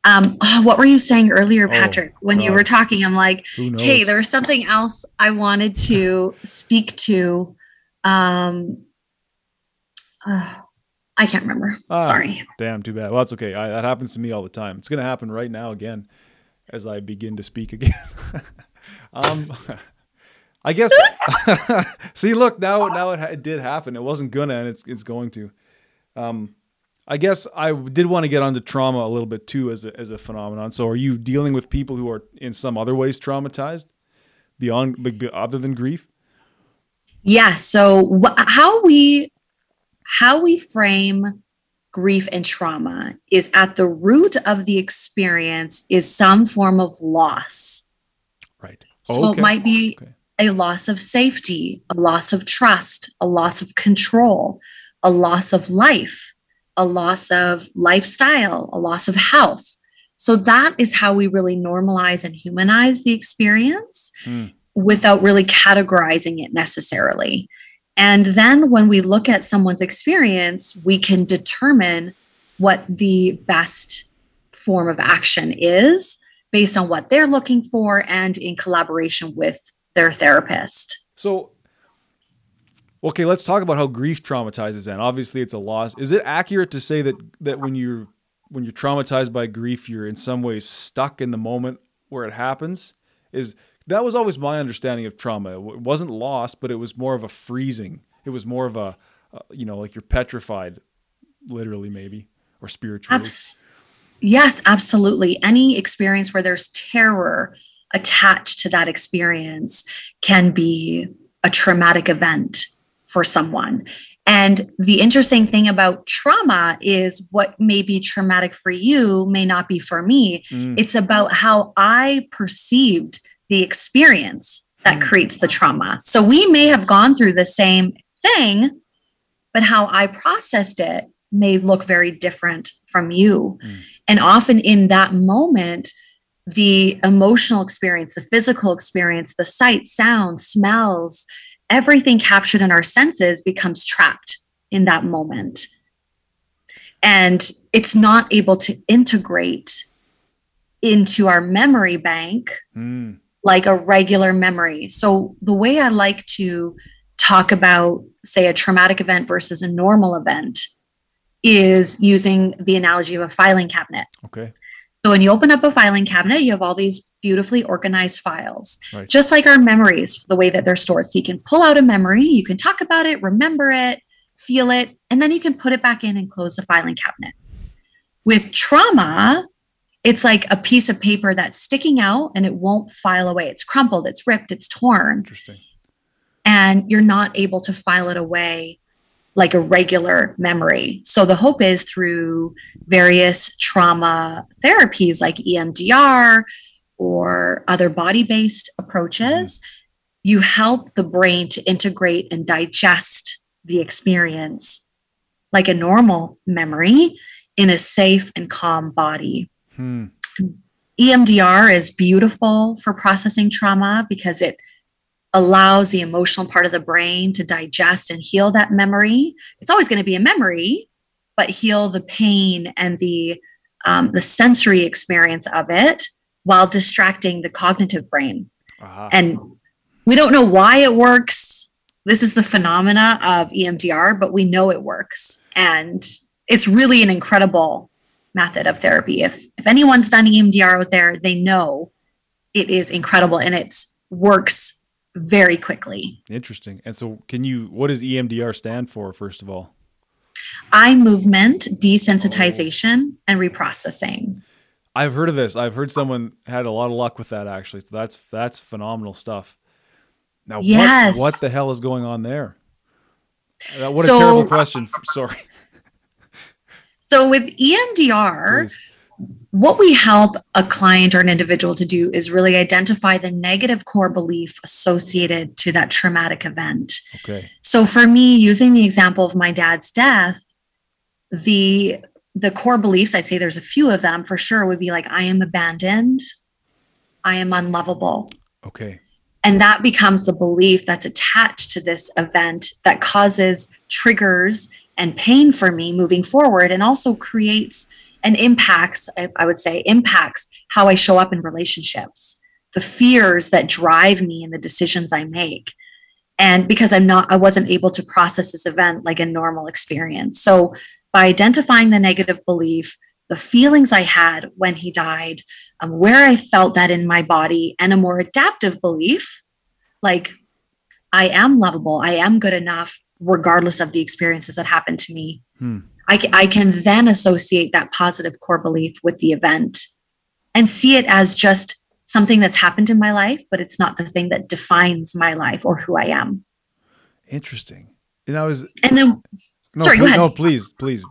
Um, oh, what were you saying earlier, oh, Patrick? Oh, when God. you were talking, I'm like, hey, there was something else I wanted to speak to. Um, [sighs] I can't remember. Ah, Sorry. Damn, too bad. Well, that's okay. I, that happens to me all the time. It's going to happen right now again as I begin to speak again. [laughs] um, [laughs] I guess. [laughs] see, look now. Now it, it, did happen. It wasn't gonna, and it's it's going to. Um, I guess I did want to get onto trauma a little bit too as a, as a phenomenon. So, are you dealing with people who are in some other ways traumatized beyond other than grief? Yeah. So, wh- how we how we frame grief and trauma is at the root of the experience is some form of loss. Right. So okay. it might be okay. a loss of safety, a loss of trust, a loss of control, a loss of life a loss of lifestyle, a loss of health. So that is how we really normalize and humanize the experience mm. without really categorizing it necessarily. And then when we look at someone's experience, we can determine what the best form of action is based on what they're looking for and in collaboration with their therapist. So Okay, let's talk about how grief traumatizes then. Obviously it's a loss. Is it accurate to say that that when you're when you're traumatized by grief, you're in some ways stuck in the moment where it happens? Is that was always my understanding of trauma. It wasn't lost, but it was more of a freezing. It was more of a, uh, you know, like you're petrified, literally, maybe, or spiritually. Abs- yes, absolutely. Any experience where there's terror attached to that experience can be a traumatic event for someone. And the interesting thing about trauma is what may be traumatic for you may not be for me. Mm. It's about how I perceived the experience that mm. creates the trauma. So we may have gone through the same thing, but how I processed it may look very different from you. Mm. And often in that moment, the emotional experience, the physical experience, the sight, sound, smells, everything captured in our senses becomes trapped in that moment. And it's not able to integrate into our memory bank mm. Like a regular memory. So, the way I like to talk about, say, a traumatic event versus a normal event is using the analogy of a filing cabinet. Okay. So when you open up a filing cabinet, you have all these beautifully organized files, right. just like our memories, the way that they're stored. So you can pull out a memory, you can talk about it, remember it, feel it, and then you can put it back in and close the filing cabinet. With trauma, it's like a piece of paper that's sticking out and it won't file away. It's crumpled, it's ripped, it's torn. Interesting. And you're not able to file it away like a regular memory. So the hope is through various trauma therapies like EMDR or other body based approaches, mm-hmm. you help the brain to integrate and digest the experience like a normal memory in a safe and calm body. Hmm. EMDR is beautiful for processing trauma because it allows the emotional part of the brain to digest and heal that memory. It's always going to be a memory, but heal the pain and the um, the sensory experience of it while distracting the cognitive brain. Uh-huh. And we don't know why it works. This is the phenomena of EMDR, but we know it works, and it's really an incredible method of therapy. If if anyone's done EMDR out there, they know it is incredible and it works very quickly. Interesting. And so, can you, what does EMDR stand for, first of all? Eye movement desensitization oh. and reprocessing. I've heard of this. I've heard someone had a lot of luck with that actually. So that's that's phenomenal stuff. Now, yes. what, what the hell is going on there? Uh, what so, a terrible question. Sorry. So with EMDR, Please what we help a client or an individual to do is really identify the negative core belief associated to that traumatic event. Okay. So for me, using the example of my dad's death, the the core beliefs, I'd say there's a few of them for sure, would be like, I am abandoned, I am unlovable. Okay. And that becomes the belief that's attached to this event that causes triggers and pain for me moving forward and also creates and impacts, I would say, impacts how I show up in relationships, the fears that drive me and the decisions I make. And because I'm not, I wasn't able to process this event like a normal experience. So by identifying the negative belief, the feelings I had when he died, um, where I felt that in my body, and a more adaptive belief, like I am lovable, I am good enough, regardless of the experiences that happened to me. Hmm. I, I can then associate that positive core belief with the event and see it as just something that's happened in my life, but it's not the thing that defines my life or who I am. Interesting. And I was, and then, no, sorry, please, go ahead. No, please, please.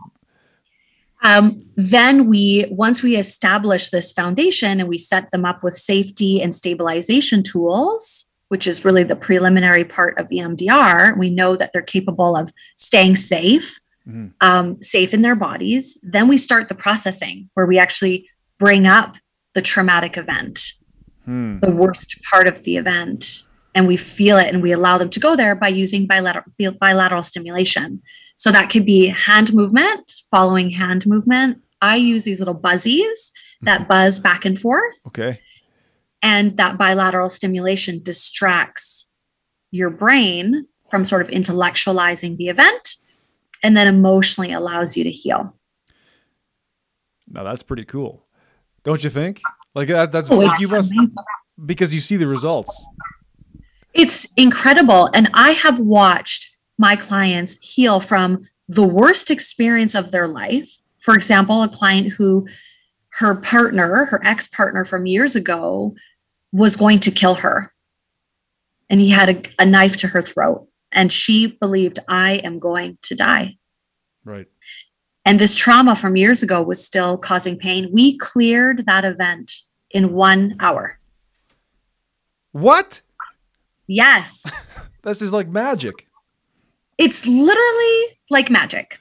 Um, then we, once we establish this foundation and we set them up with safety and stabilization tools, which is really the preliminary part of EMDR, we know that they're capable of staying safe, mm-hmm. um, safe in their bodies. Then we start the processing where we actually bring up the traumatic event, hmm. the worst part of the event, and we feel it and we allow them to go there by using bilateral, bilateral stimulation. So that could be hand movement, following hand movement. I use these little buzzies that mm-hmm. buzz back and forth. Okay. And that bilateral stimulation distracts your brain from sort of intellectualizing the event and then emotionally allows you to heal. Now that's pretty cool, don't you think? Like that, that's oh, you must. because you see the results. It's incredible. And I have watched my clients heal from the worst experience of their life. For example, a client who her partner, her ex partner from years ago, was going to kill her. And he had a, a, knife to her throat. And she believed, I am going to die. Right. And this trauma from years ago was still causing pain. We cleared that event in one hour. What? Yes. [laughs] this is like magic. It's literally like magic.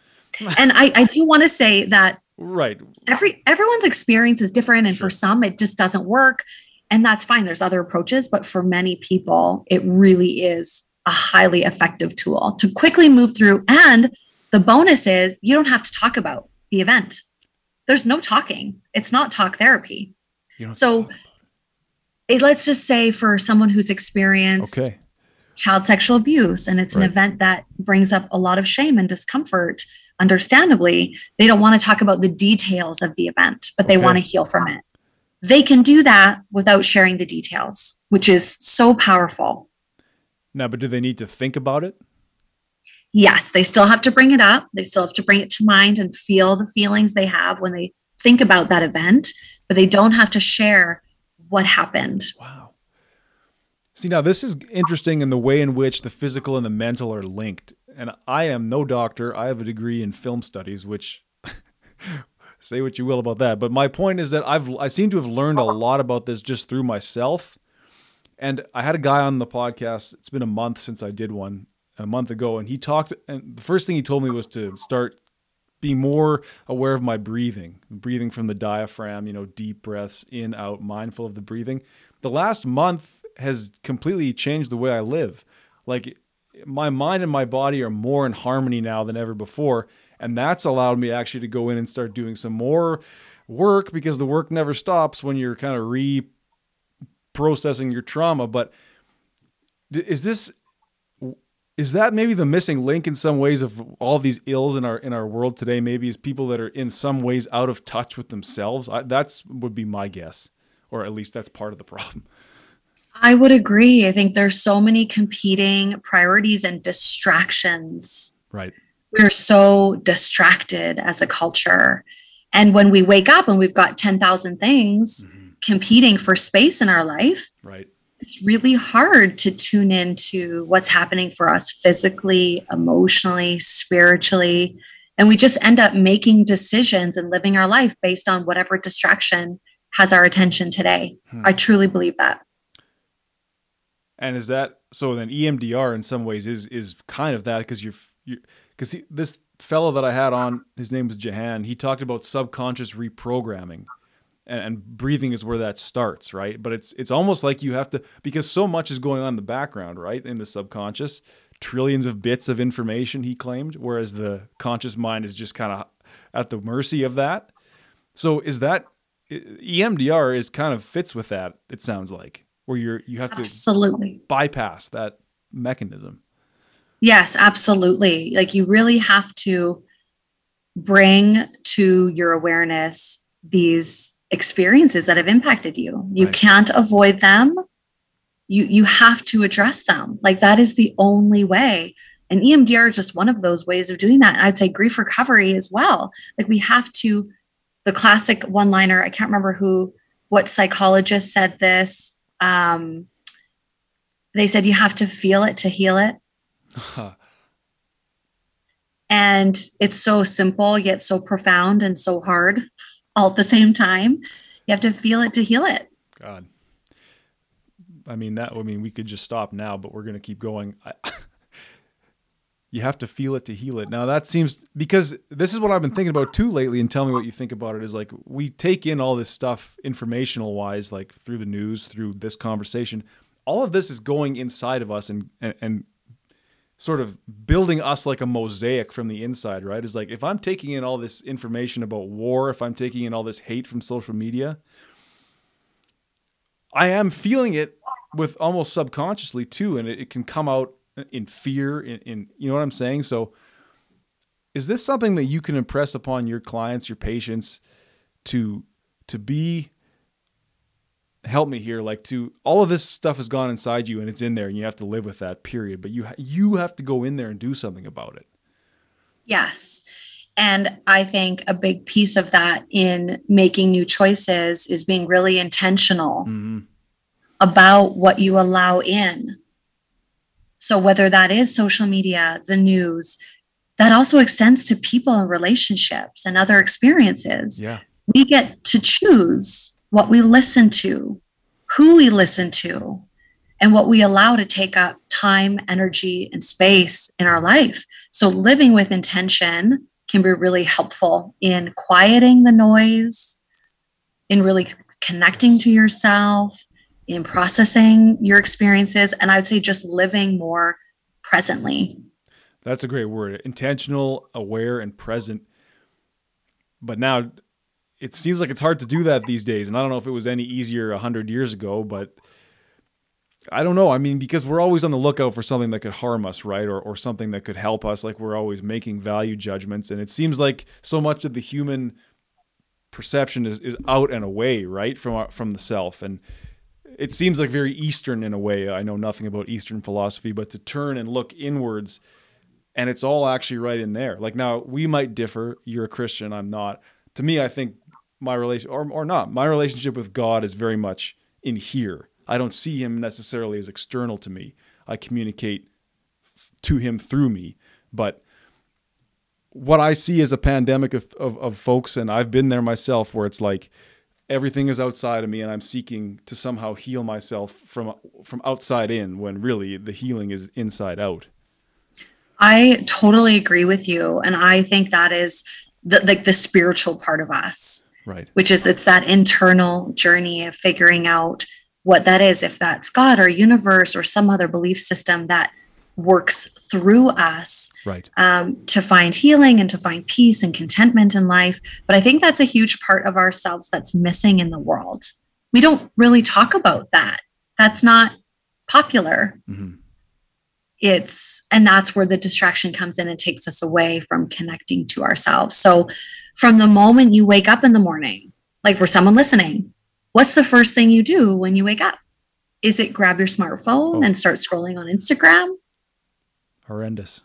and I, I do want to say that [laughs] right every everyone's experience is different and sure. for some it just doesn't work and that's fine there's other approaches but for many people it really is a highly effective tool to quickly move through and the bonus is you don't have to talk about the event there's no talking it's not talk therapy so it, let's just say for someone who's experienced okay. child sexual abuse and it's right. an event that brings up a lot of shame and discomfort understandably they don't want to talk about the details of the event but they okay. want to heal from it they can do that without sharing the details which is so powerful now but do they need to think about it yes they still have to bring it up they still have to bring it to mind and feel the feelings they have when they think about that event but they don't have to share what happened. Wow. See, now this is interesting in the way in which the physical and the mental are linked. And I am no doctor. I have a degree in film studies, which [laughs] say what you will about that. But my point is that I've I seem to have learned a uh-huh. lot about this just through myself. And I had a guy on the podcast. It's been a month since I did one, a month ago, and he talked. And the first thing he told me was to start be more aware of my breathing, breathing from the diaphragm, you know, deep breaths in, out, mindful of the breathing. The last month has completely changed the way I live. Like my mind and my body are more in harmony now than ever before. And that's allowed me actually to go in and start doing some more work because the work never stops when you're kind of re processing your trauma. But is this is that maybe the missing link in some ways of all these ills in our in our world today? Maybe is people that are in some ways out of touch with themselves. I, that's would be my guess or at least that's part of the problem. I would agree. I think there's so many competing priorities and distractions right we're so distracted as a culture and when we wake up and we've got 10,000 things mm-hmm. competing for space in our life right it's really hard to tune into what's happening for us physically, emotionally, spiritually. And we just end up making decisions and living our life based on whatever distraction has our attention today. Hmm. I truly believe that. And is that so? Then EMDR in some ways is is kind of that because you're you because this fellow that I had on, his name was Jahan. He talked about subconscious reprogramming, and, and breathing is where that starts, right? But it's it's almost like you have to because so much is going on in the background, right? In the subconscious, trillions of bits of information he claimed, whereas the conscious mind is just kind of at the mercy of that. So is that EMDR is kind of fits with that? It sounds like where you're you have to absolutely bypass that mechanism. Yes, absolutely. Like you really have to bring to your awareness these experiences that have impacted you. You right. can't avoid them. You you have to address them. Like that is the only way. And EMDR is just one of those ways of doing that. And I'd say grief recovery as well. Like we have to the classic one-liner, I can't remember who what psychologist said this. Um, they said you have to feel it to heal it. [laughs] and it's so simple yet so profound and so hard all at the same time. You have to feel it to heal it. God. I mean that I mean we could just stop now, but we're going to keep going. I, [laughs] you have to feel it to heal it. Now that seems because this is what I've been thinking about too lately and tell me what you think about it is like we take in all this stuff informational wise like through the news, through this conversation. All of this is going inside of us and and, and sort of building us like a mosaic from the inside, right? Is like if I'm taking in all this information about war, if I'm taking in all this hate from social media, I am feeling it with almost subconsciously too, and it, it can come out in fear, in, in you know what I'm saying? So is this something that you can impress upon your clients, your patients to to be help me here like to all of this stuff has gone inside you and it's in there and you have to live with that period. But you you have to go in there and do something about it. Yes. And i think a big piece of that in making new choices is being really intentional mm-hmm. about what you allow in. So whether that is social media the news that also extends to people and relationships and other experiences. Yeah. We get to choose what we listen to, who we listen to, and what we allow to take up time, energy, and space in our life. So, living with intention can be really helpful in quieting the noise, in really connecting to yourself, in processing your experiences, and I'd say just living more presently. That's a great word intentional, aware, and present. But now, it seems like it's hard to do that these days. And I don't know if it was any easier 100 years ago, but I don't know. I mean, because we're always on the lookout for something that could harm us, right? Or, or something that could help us. Like we're always making value judgments. And it seems like so much of the human perception is, is out and away, right? From, our, from the self. And it seems like very Eastern in a way. I know nothing about Eastern philosophy, but to turn and look inwards and it's all actually right in there. Like now we might differ. You're a Christian. I'm not. To me, I think my relation or, or not my relationship with god is very much in here. I don't see him necessarily as external to me. I communicate to him through me. But what i see is a pandemic of, of, of folks and i've been there myself where it's like everything is outside of me and i'm seeking to somehow heal myself from from outside in when really the healing is inside out. I totally agree with you and i think that is the like the spiritual part of us right. Which is it's that internal journey of figuring out what that is if that's god or universe or some other belief system that works through us right. um, to find healing and to find peace and contentment in life. But i think that's a huge part of ourselves that's missing in the world. We don't really talk about that. That's not popular. Mm-hmm. it's and that's where the distraction comes in and takes us away from connecting to ourselves. So from the moment you wake up in the morning, like for someone listening, what's the first thing you do when you wake up? Is it grab your smartphone oh. and start scrolling on Instagram? Horrendous.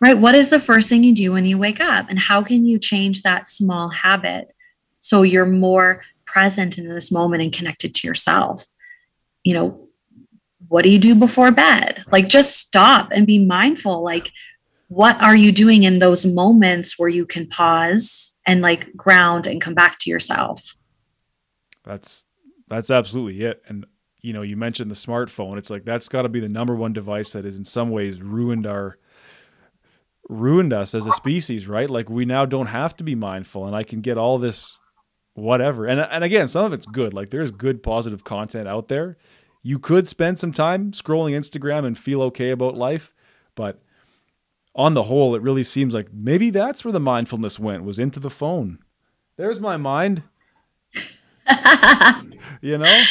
Right. What is the first thing you do when you wake up? And how can you change that small habit so you're more present in this moment and connected to yourself? You know, what do you do before bed? Like just stop and be mindful. Like, what are you doing in those moments where you can pause and like ground and come back to yourself. That's that's absolutely it. And you know you mentioned the smartphone. It's like that's got to be the number one device that has in some ways ruined our ruined us as a species right? Like we now don't have to be mindful and i can get all this whatever. And and again some of it's good. Like there's good positive content out there. You could spend some time scrolling instagram and feel okay about life but on the whole, it really seems like maybe that's where the mindfulness went was into the phone. There's my mind. [laughs] you know?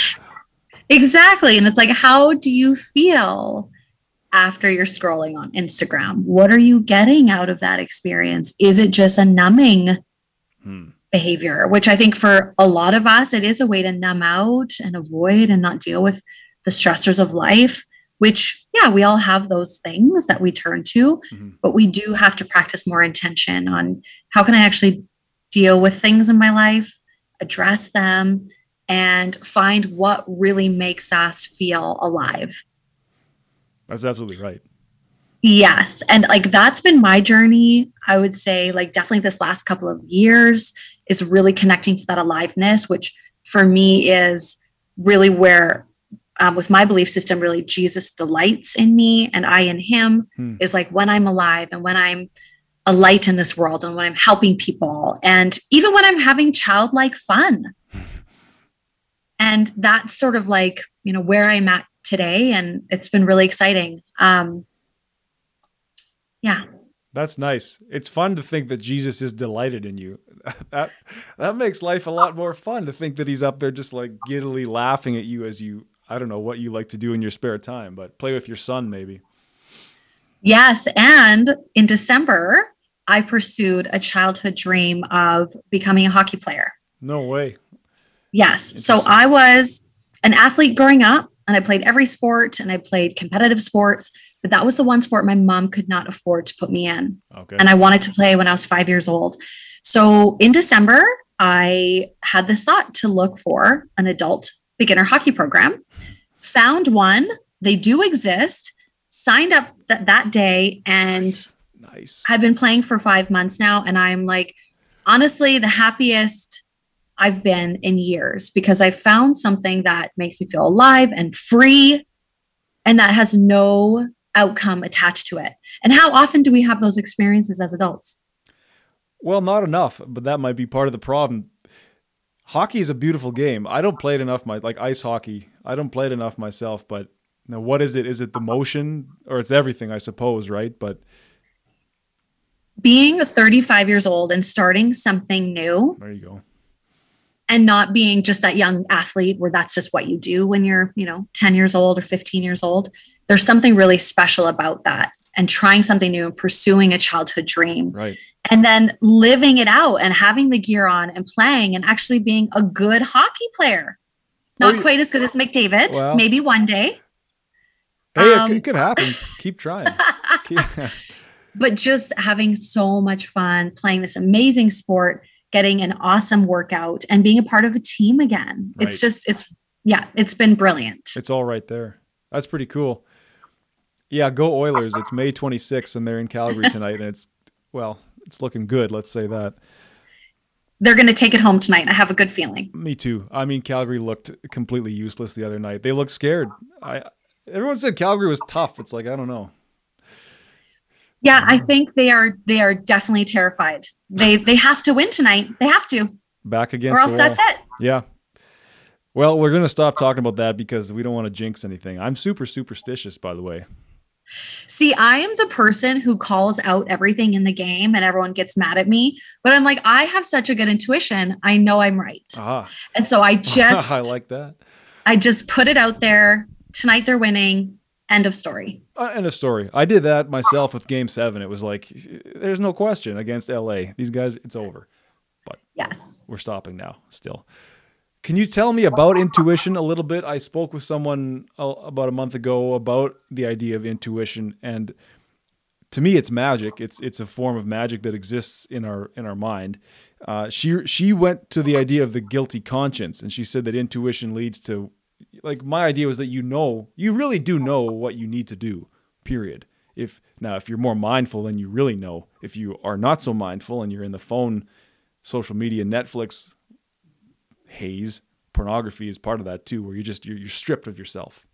Exactly. And it's like, how do you feel after you're scrolling on Instagram? What are you getting out of that experience? Is it just a numbing hmm. behavior? Which I think for a lot of us, it is a way to numb out and avoid and not deal with the stressors of life which yeah we all have those things that we turn to mm-hmm. but we do have to practice more intention on how can i actually deal with things in my life address them and find what really makes us feel alive that's absolutely right yes and like that's been my journey i would say like definitely this last couple of years is really connecting to that aliveness which for me is really where um, with my belief system, really Jesus delights in me and I in him hmm. is like when I'm alive and when I'm a light in this world and when I'm helping people and even when I'm having childlike fun. [laughs] and that's sort of like, you know, where I'm at today. And it's been really exciting. Um, yeah. That's nice. It's fun to think that Jesus is delighted in you. [laughs] that that makes life a lot more fun to think that he's up there just like giddily laughing at you as you I don't know what you like to do in your spare time, but play with your son maybe. Yes. And in December, I pursued a childhood dream of becoming a hockey player. No way. Yes. So I was an athlete growing up and I played every sport and I played competitive sports, but that was the one sport my mom could not afford to put me in. Okay. And I wanted to play when I was five years old. So in December, I had this thought to look for an adult beginner hockey program, found one. They do exist, signed up th- that day, and nice. I've been playing for five months now. And I'm like, honestly, the happiest I've been in years because I found something that makes me feel alive and free and that has no outcome attached to it. And how often do we have those experiences as adults? Well, not enough, but that might be part of the problem. Hockey is a beautiful game. I don't play it enough my like ice hockey. I don't play it enough myself, but now what is it? Is it the motion or it's everything, I suppose, right? But being 35 years old and starting something new. There you go and not being just that young athlete where that's just what you do when you're, you know, 10 years old or 15 years old. There's something really special about that and trying something new and pursuing a childhood dream. Right. And then living it out and having the gear on and playing and actually being a good hockey player. Not quite as good as McDavid, well, maybe one day. Hey, um, it could happen. Keep trying. [laughs] [laughs] but just having so much fun playing this amazing sport getting an awesome workout and being a part of a team again. Right. It's just, it's, yeah, it's been brilliant. It's all right there. That's pretty cool. Yeah, go Oilers. It's May 26th and they're in Calgary [laughs] tonight. and it's, well, it's looking good. Let's say that. They're going to take it home tonight. I have a good feeling. Me too. I mean, Calgary looked completely useless the other night. They looked scared. I, everyone said Calgary was tough. It's like, I don't know. Yeah, I think they are they are definitely terrified. They they have to win tonight. They have to. Back against or else that's it. Yeah. Well, we're going to stop talking about that because we don't want to jinx anything. I'm super superstitious, by the way. See, I am the person who calls out everything in the game and everyone gets mad at me. But I'm like, I have such a good intuition. I know I'm right. Uh-huh. And so I [laughs] just, I like that. I just put it out there. Tonight they're winning. End of story. Uh, end of story. I did that myself with Game Seven. It was like, there's no question against LA. These guys, it's over. But yes, we're stopping now. Still, can you tell me about intuition a little bit? I spoke with someone about a month ago about the idea of intuition, and to me, it's magic. It's it's a form of magic that exists in our in our mind. Uh, she she went to the idea of the guilty conscience, and she said that intuition leads to like my idea was that you know you really do know what you need to do period if now if you're more mindful then you really know if you are not so mindful and you're in the phone social media netflix haze pornography is part of that too where you're just you're, you're stripped of yourself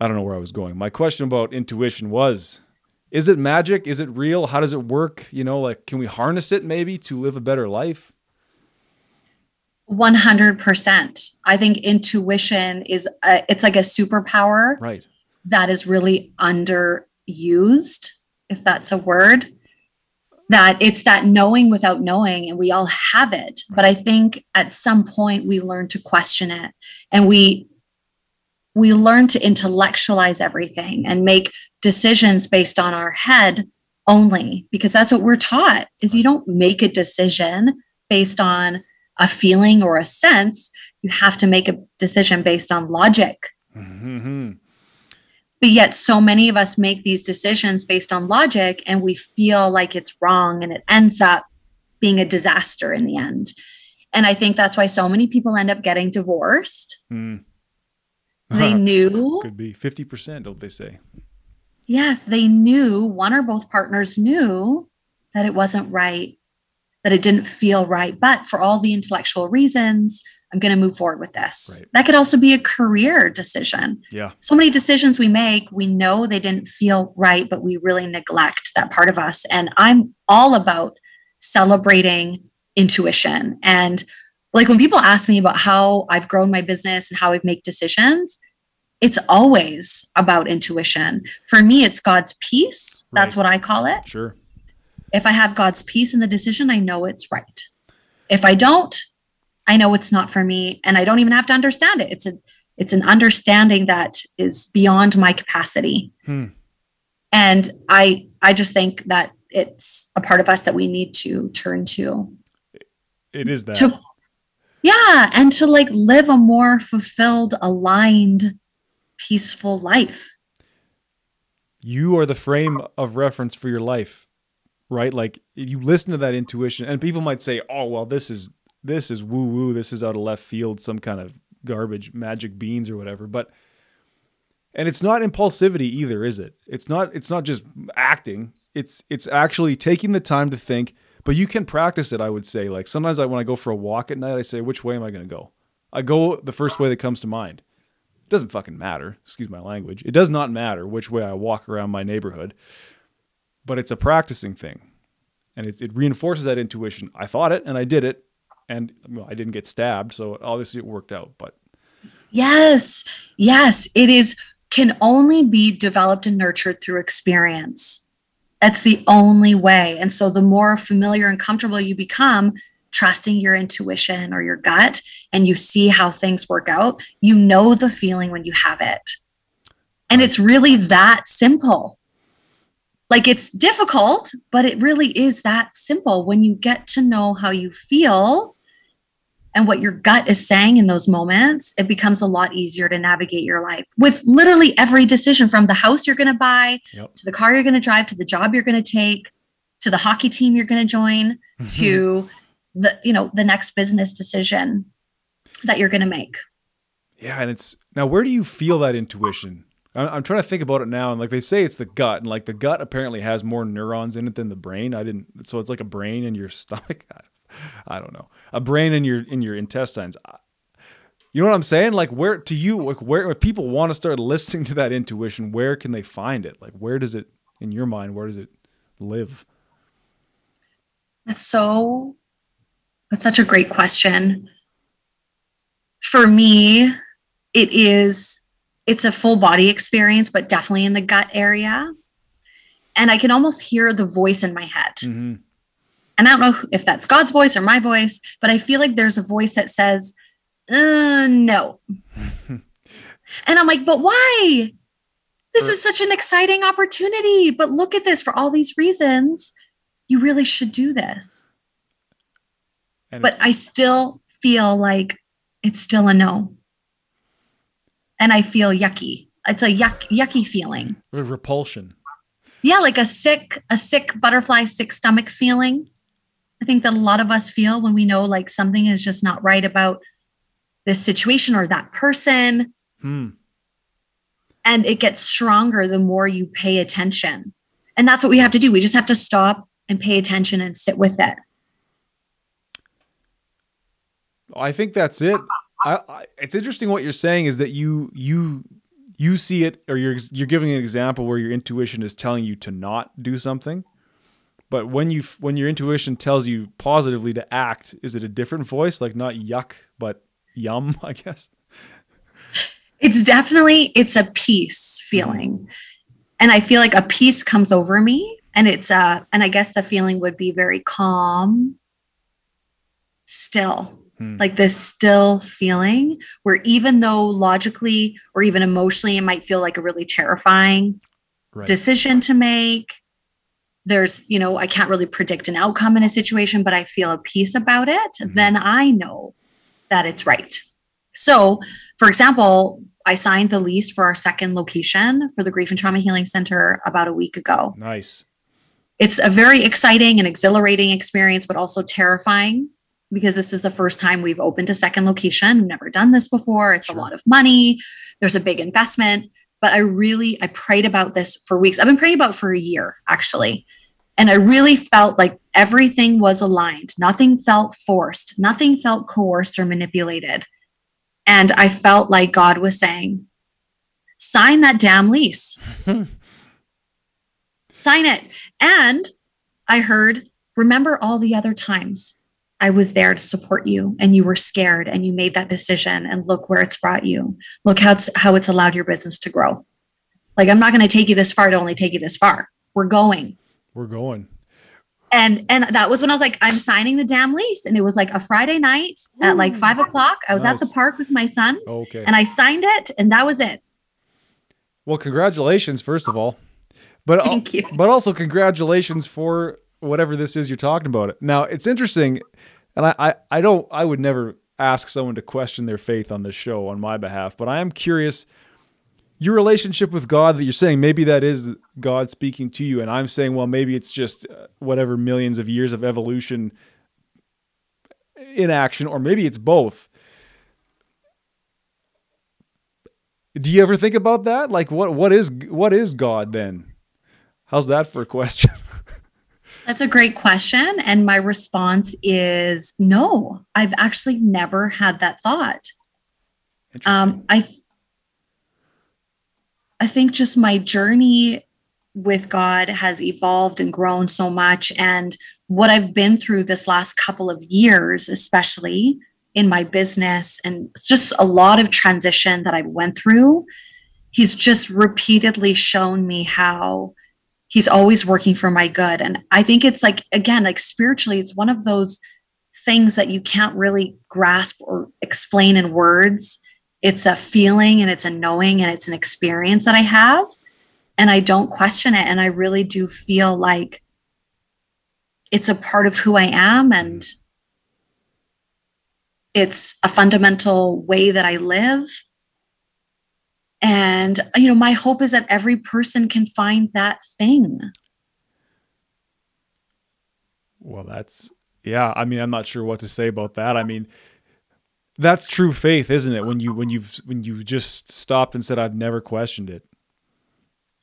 i don't know where i was going my question about intuition was is it magic is it real how does it work you know like can we harness it maybe to live a better life 100%. I think intuition is a, it's like a superpower. Right. That is really underused, if that's a word. That it's that knowing without knowing, and we all have it. Right. But I think at some point we learn to question it and we we learn to intellectualize everything and make decisions based on our head only because that's what we're taught is you don't make a decision based on a feeling or a sense, you have to make a decision based on logic. Mm-hmm. But yet, so many of us make these decisions based on logic and we feel like it's wrong and it ends up being a disaster in the end. And I think that's why so many people end up getting divorced. Mm. They [laughs] knew. Could be 50%, don't they say? Yes, they knew, one or both partners knew that it wasn't right that it didn't feel right. But for all the intellectual reasons, I'm going to move forward with this. Right. That could also be a career decision. Yeah. So many decisions we make, we know they didn't feel right, but we really neglect that part of us. And I'm all about celebrating intuition. And like when people ask me about how I've grown my business and how I've made decisions, it's always about intuition. For me, it's God's peace. That's right. what I call it. Sure. If I have God's peace in the decision, I know it's right. If I don't, I know it's not for me and I don't even have to understand it. It's a it's an understanding that is beyond my capacity. Hmm. And I I just think that it's a part of us that we need to turn to. It is that. To, Yeah. And to like live a more fulfilled, aligned, peaceful life. You are the frame of reference for your life, right? Like you listen to that intuition, and people might say, "Oh, well, this is this is woo woo. This is out of left field, some kind of garbage, magic beans or whatever." But and it's not impulsivity either, is it? It's not. It's not just acting. It's it's actually taking the time to think. But you can practice it. I would say, like sometimes I when I go for a walk at night, I say, "Which way am I going to go?" I go the first way that comes to mind. It doesn't fucking matter. Excuse my language. It does not matter which way I walk around my neighborhood, but it's a practicing thing, and it, it reinforces that intuition. I thought it, and I did it, and well, I didn't get stabbed, so obviously it worked out. But yes, yes, it is can only be developed and nurtured through experience. That's the only way. And so the more familiar and comfortable you become, trusting your intuition or your gut and you see how things work out, you know the feeling when you have it. And it's really that simple. Like it's difficult, but it really is that simple. When you get to know how you feel and what your gut is saying in those moments, it becomes a lot easier to navigate your life with literally every decision from the house you're going to buy yep. to the car you're going to drive to the job you're going to take to the hockey team you're going to join mm-hmm. to the you know the next business decision that you're going to make. Yeah and it's now where do you feel that intuition? I'm, trying to think about it now and like they say it's the gut and like the gut apparently has more neurons in it than the brain. I didn't so it's like a brain in your [laughs] stomach [laughs] i don't know a brain in your in your intestines you know what i'm saying like where to you like where if people want to start listening to that intuition where can they find it like where does it in your mind where does it live that's so that's such a great question. For me, it is it's a full body experience, but definitely in the gut area. And I can almost hear the voice in my head. Mm-hmm. And I don't know if that's God's voice or my voice, but I feel like there's a voice that says, uh, no. [laughs] and I'm like, but why? This is such an exciting opportunity. But look at this for all these reasons. You really should do this. And but I still feel like it's still a no. And I feel yucky. It's a yuck, yucky feeling. Repulsion. Yeah, like a sick, a sick butterfly, sick stomach feeling. I think that a lot of us feel when we know like something is just not right about this situation or that person. Hmm. And it gets stronger the more you pay attention. And that's what we have to do. We just have to stop and pay attention and sit with it. I think that's it. I, I, it's interesting what you're saying is that you you you see it or you're you're giving an example where your intuition is telling you to not do something. But when you when your intuition tells you positively to act, is it a different voice like not yuck but yum, [laughs] I guess? It's definitely it's a peace feeling. And I feel like a peace comes over me and it's uh and I guess the feeling would be very calm, still Hmm. Like this still feeling where even though logically or even emotionally it might feel like a really terrifying right. decision to make, there's, you know, I can't really predict an outcome in a situation, but I feel a peace about it, mm-hmm. then I know that it's right. So, for example, I signed the lease for our second location for the Grief and Trauma Healing Center about a week ago. Nice. It's a very exciting and exhilarating experience, but also terrifying because this is the first time we've opened a second location. We've never done this before. It's sure. a lot of money. There's a big investment. But I really, I prayed about this for weeks. I've been praying about for a year, actually. And I really felt like everything was aligned. Nothing felt forced. Nothing felt coerced or manipulated. And I felt like God was saying, sign that damn lease. [laughs] sign it. And I heard, remember all the other times I was there to support you and you were scared and you made that decision and look where it's brought you. Look how it's how it's allowed your business to grow. Like I'm not going to take you this far to only take you this far. We're going. We're going. And and that was when I was like, I'm signing the damn lease. And it was like a Friday night at like five o'clock. I was nice. at the park with my son. Okay. And I signed it and that was it. Well, congratulations, first of all. But Thank you. but also congratulations for whatever this is you're talking about. It Now it's interesting, and I, I, I don't I would never ask someone to question their faith on this show on my behalf, but I am curious your relationship with God that you're saying maybe that is God speaking to you and I'm saying well maybe it's just uh, whatever millions of years of evolution in action or maybe it's both. Do you ever think about that? Like what what is what is God then? How's that for a question? [laughs] That's a great question. And my response is no, I've actually never had that thought. Um, I, th- I think just my journey with God has evolved and grown so much. And what I've been through this last couple of years, especially in my business, and just a lot of transition that I went through, He's just repeatedly shown me how he's always working for my good and i think it's like again like spiritually it's one of those things that you can't really grasp or explain in words it's a feeling and it's a knowing and it's an experience that i have and i don't question it and i really do feel like it's a part of who i am and it's a fundamental way that i live and, you know, my hope is that every person can find that thing. Well, that's, yeah. I mean, I'm not sure what to say about that. I mean, that's true faith, isn't it? When you, when you've, when you just stopped and said, I've never questioned it.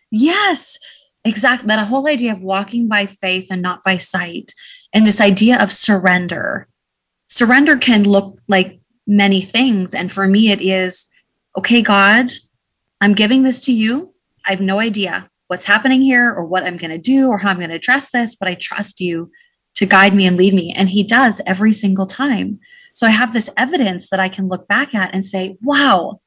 Yes, exactly. That whole idea of walking by faith and not by sight. And this idea of surrender. Surrender can look like many things. And for me, it is okay, God, I'm giving this to you. I have no idea what's happening here or what I'm going to do or how I'm going to address this, but I trust you to guide me and lead me. And he does every single time. So I have this evidence that I can look back at and say, wow,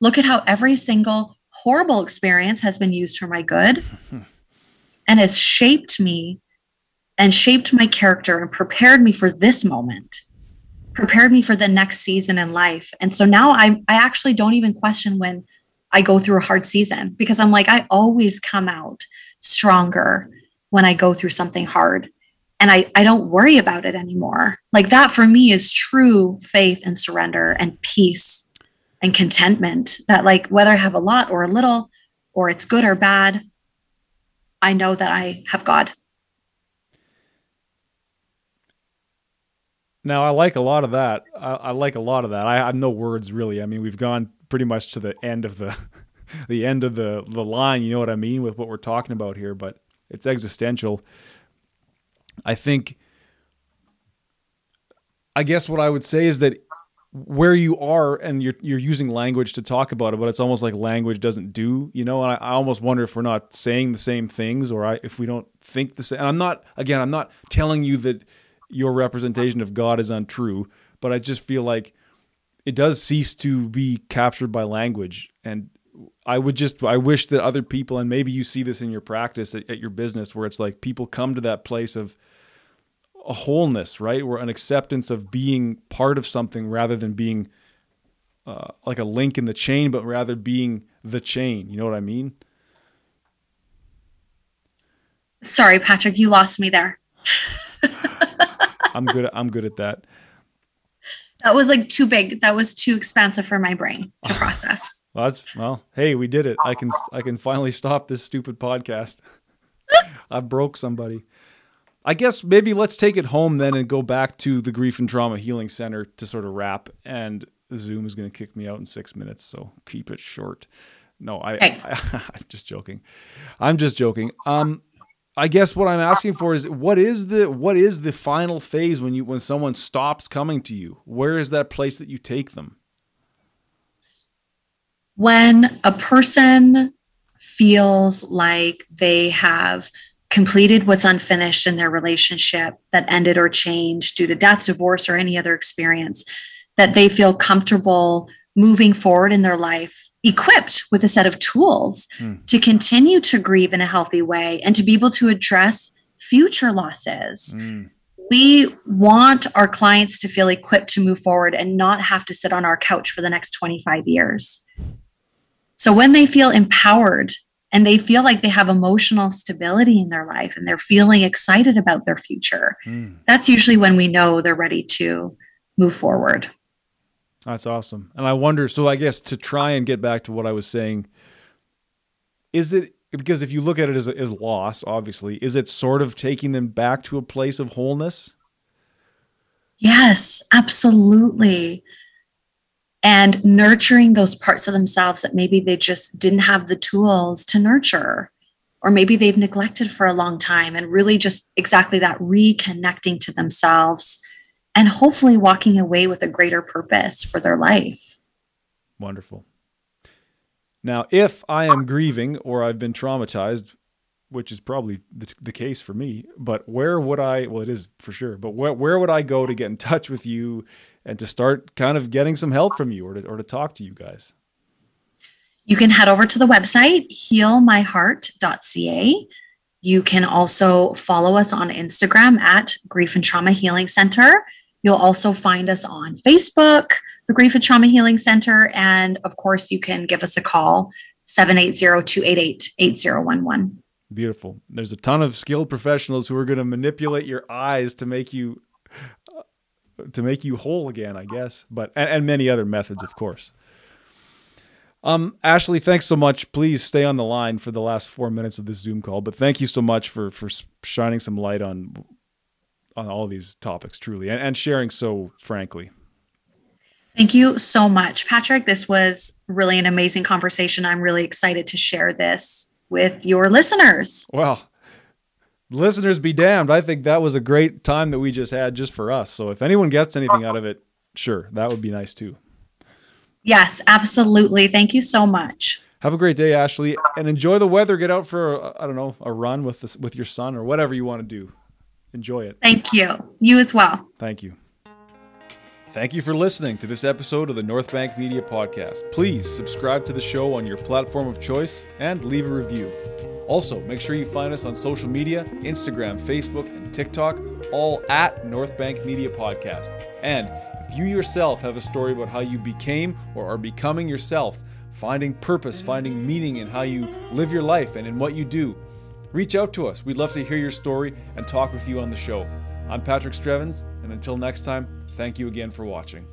look at how every single horrible experience has been used for my good [laughs] and has shaped me and shaped my character and prepared me for this moment prepared me for the next season in life and so now i, I actually don't even question when I go through a hard season because I'm like, I always come out stronger when I go through something hard. And I, I don't worry about it anymore. Like that for me is true faith and surrender and peace and contentment that, like, whether I have a lot or a little, or it's good or bad, I know that I have God. Now I like a lot of that. I, I like a lot of that. I, I have no words really. I mean, we've gone pretty much to the end of the [laughs] the end of the the line. You know what I mean with what we're talking about here, but it's existential. I think. I guess what I would say is that where you are and you're you're using language to talk about it, but it's almost like language doesn't do, you know. And I, I almost wonder if we're not saying the same things, or I, if we don't think the same. And I'm not again, I'm not telling you that your representation of God is untrue, but I just feel like it does cease to be captured by language and I would just I wish that other people and maybe you see this in your practice at, at, your business where it's like people come to that place of a wholeness, right? Where an acceptance of being part of something rather than being uh, like a link in the chain, but rather being the chain. You know what I mean? Sorry, Patrick, you lost me there. [laughs] I'm good. I'm good at that. That was like too big. That was too expansive for my brain to [laughs] process. well, that's well. Hey, we did it. I can I can finally stop this stupid podcast. [laughs] I broke somebody. I guess maybe let's take it home then and go back to the Grief and Trauma Healing Center to sort of wrap. And Zoom is going to kick me out in six minutes, so keep it short. No, I, hey. I [laughs] I'm just joking. I'm just joking. Um, I guess what I'm asking for is what is the what is the final phase when you when someone stops coming to you? Where is that place that you take them? When a person feels like they have completed what's unfinished in their relationship that ended or changed due to death, divorce, or any other experience, that they feel comfortable moving forward in their life equipped with a set of tools mm. to continue to grieve in a healthy way and to be able to address future losses. Mm. We want our clients to feel equipped to move forward and not have to sit on our couch for the next 25 years. So when they feel empowered and they feel like they have emotional stability in their life and they're feeling excited about their future, mm. that's usually when we know they're ready to move forward. That's awesome. And I wonder, so I guess to try and get back to what I was saying, is it because if you look at it as, as loss, obviously, is it sort of taking them back to a place of wholeness? Yes, absolutely. And nurturing those parts of themselves that maybe they just didn't have the tools to nurture, or maybe they've neglected for a long time, and really just exactly that reconnecting to themselves and hopefully walking away with a greater purpose for their life. Wonderful. Now, if I am grieving or I've been traumatized, which is probably the, the, case for me, but where would I, well, it is for sure, but where, where would I go to get in touch with you and to start kind of getting some help from you or to, or to talk to you guys? You can head over to the website, healmyheart.ca. You can also follow us on Instagram at Grief and Trauma Healing Center. You'll also find us on Facebook, the Grief and Trauma Healing Center. And of course, you can give us a call, 780 288 8011. Beautiful. There's a ton of skilled professionals who are going to manipulate your eyes to make you to make you whole again, I guess. But and, and many other methods, of course. Um, Ashley, thanks so much. Please stay on the line for the last four minutes of this Zoom call. But thank you so much for for shining some light on on all these topics, truly, and, and sharing so frankly. Thank you so much, Patrick. This was really an amazing conversation. I'm really excited to share this with your listeners. Well, listeners be damned. I think that was a great time that we just had just for us. So if anyone gets anything out of it, sure, that would be nice too. Yes, absolutely. Thank you so much. Have a great day, Ashley, and enjoy the weather. Get out for I don't know a run with this, with your son or whatever you want to do. Enjoy it. Thank you. You as well. Thank you. Thank you for listening to this episode of the North Bank Media Podcast. Please subscribe to the show on your platform of choice and leave a review. Also, make sure you find us on social media Instagram, Facebook, and TikTok, all at North Bank Media Podcast. And if you yourself have a story about how you became or are becoming yourself, finding purpose, finding meaning in how you live your life and in what you do, Reach out to us. We'd love to hear your story and talk with you on the show. I'm Patrick Strevens, and until next time, thank you again for watching.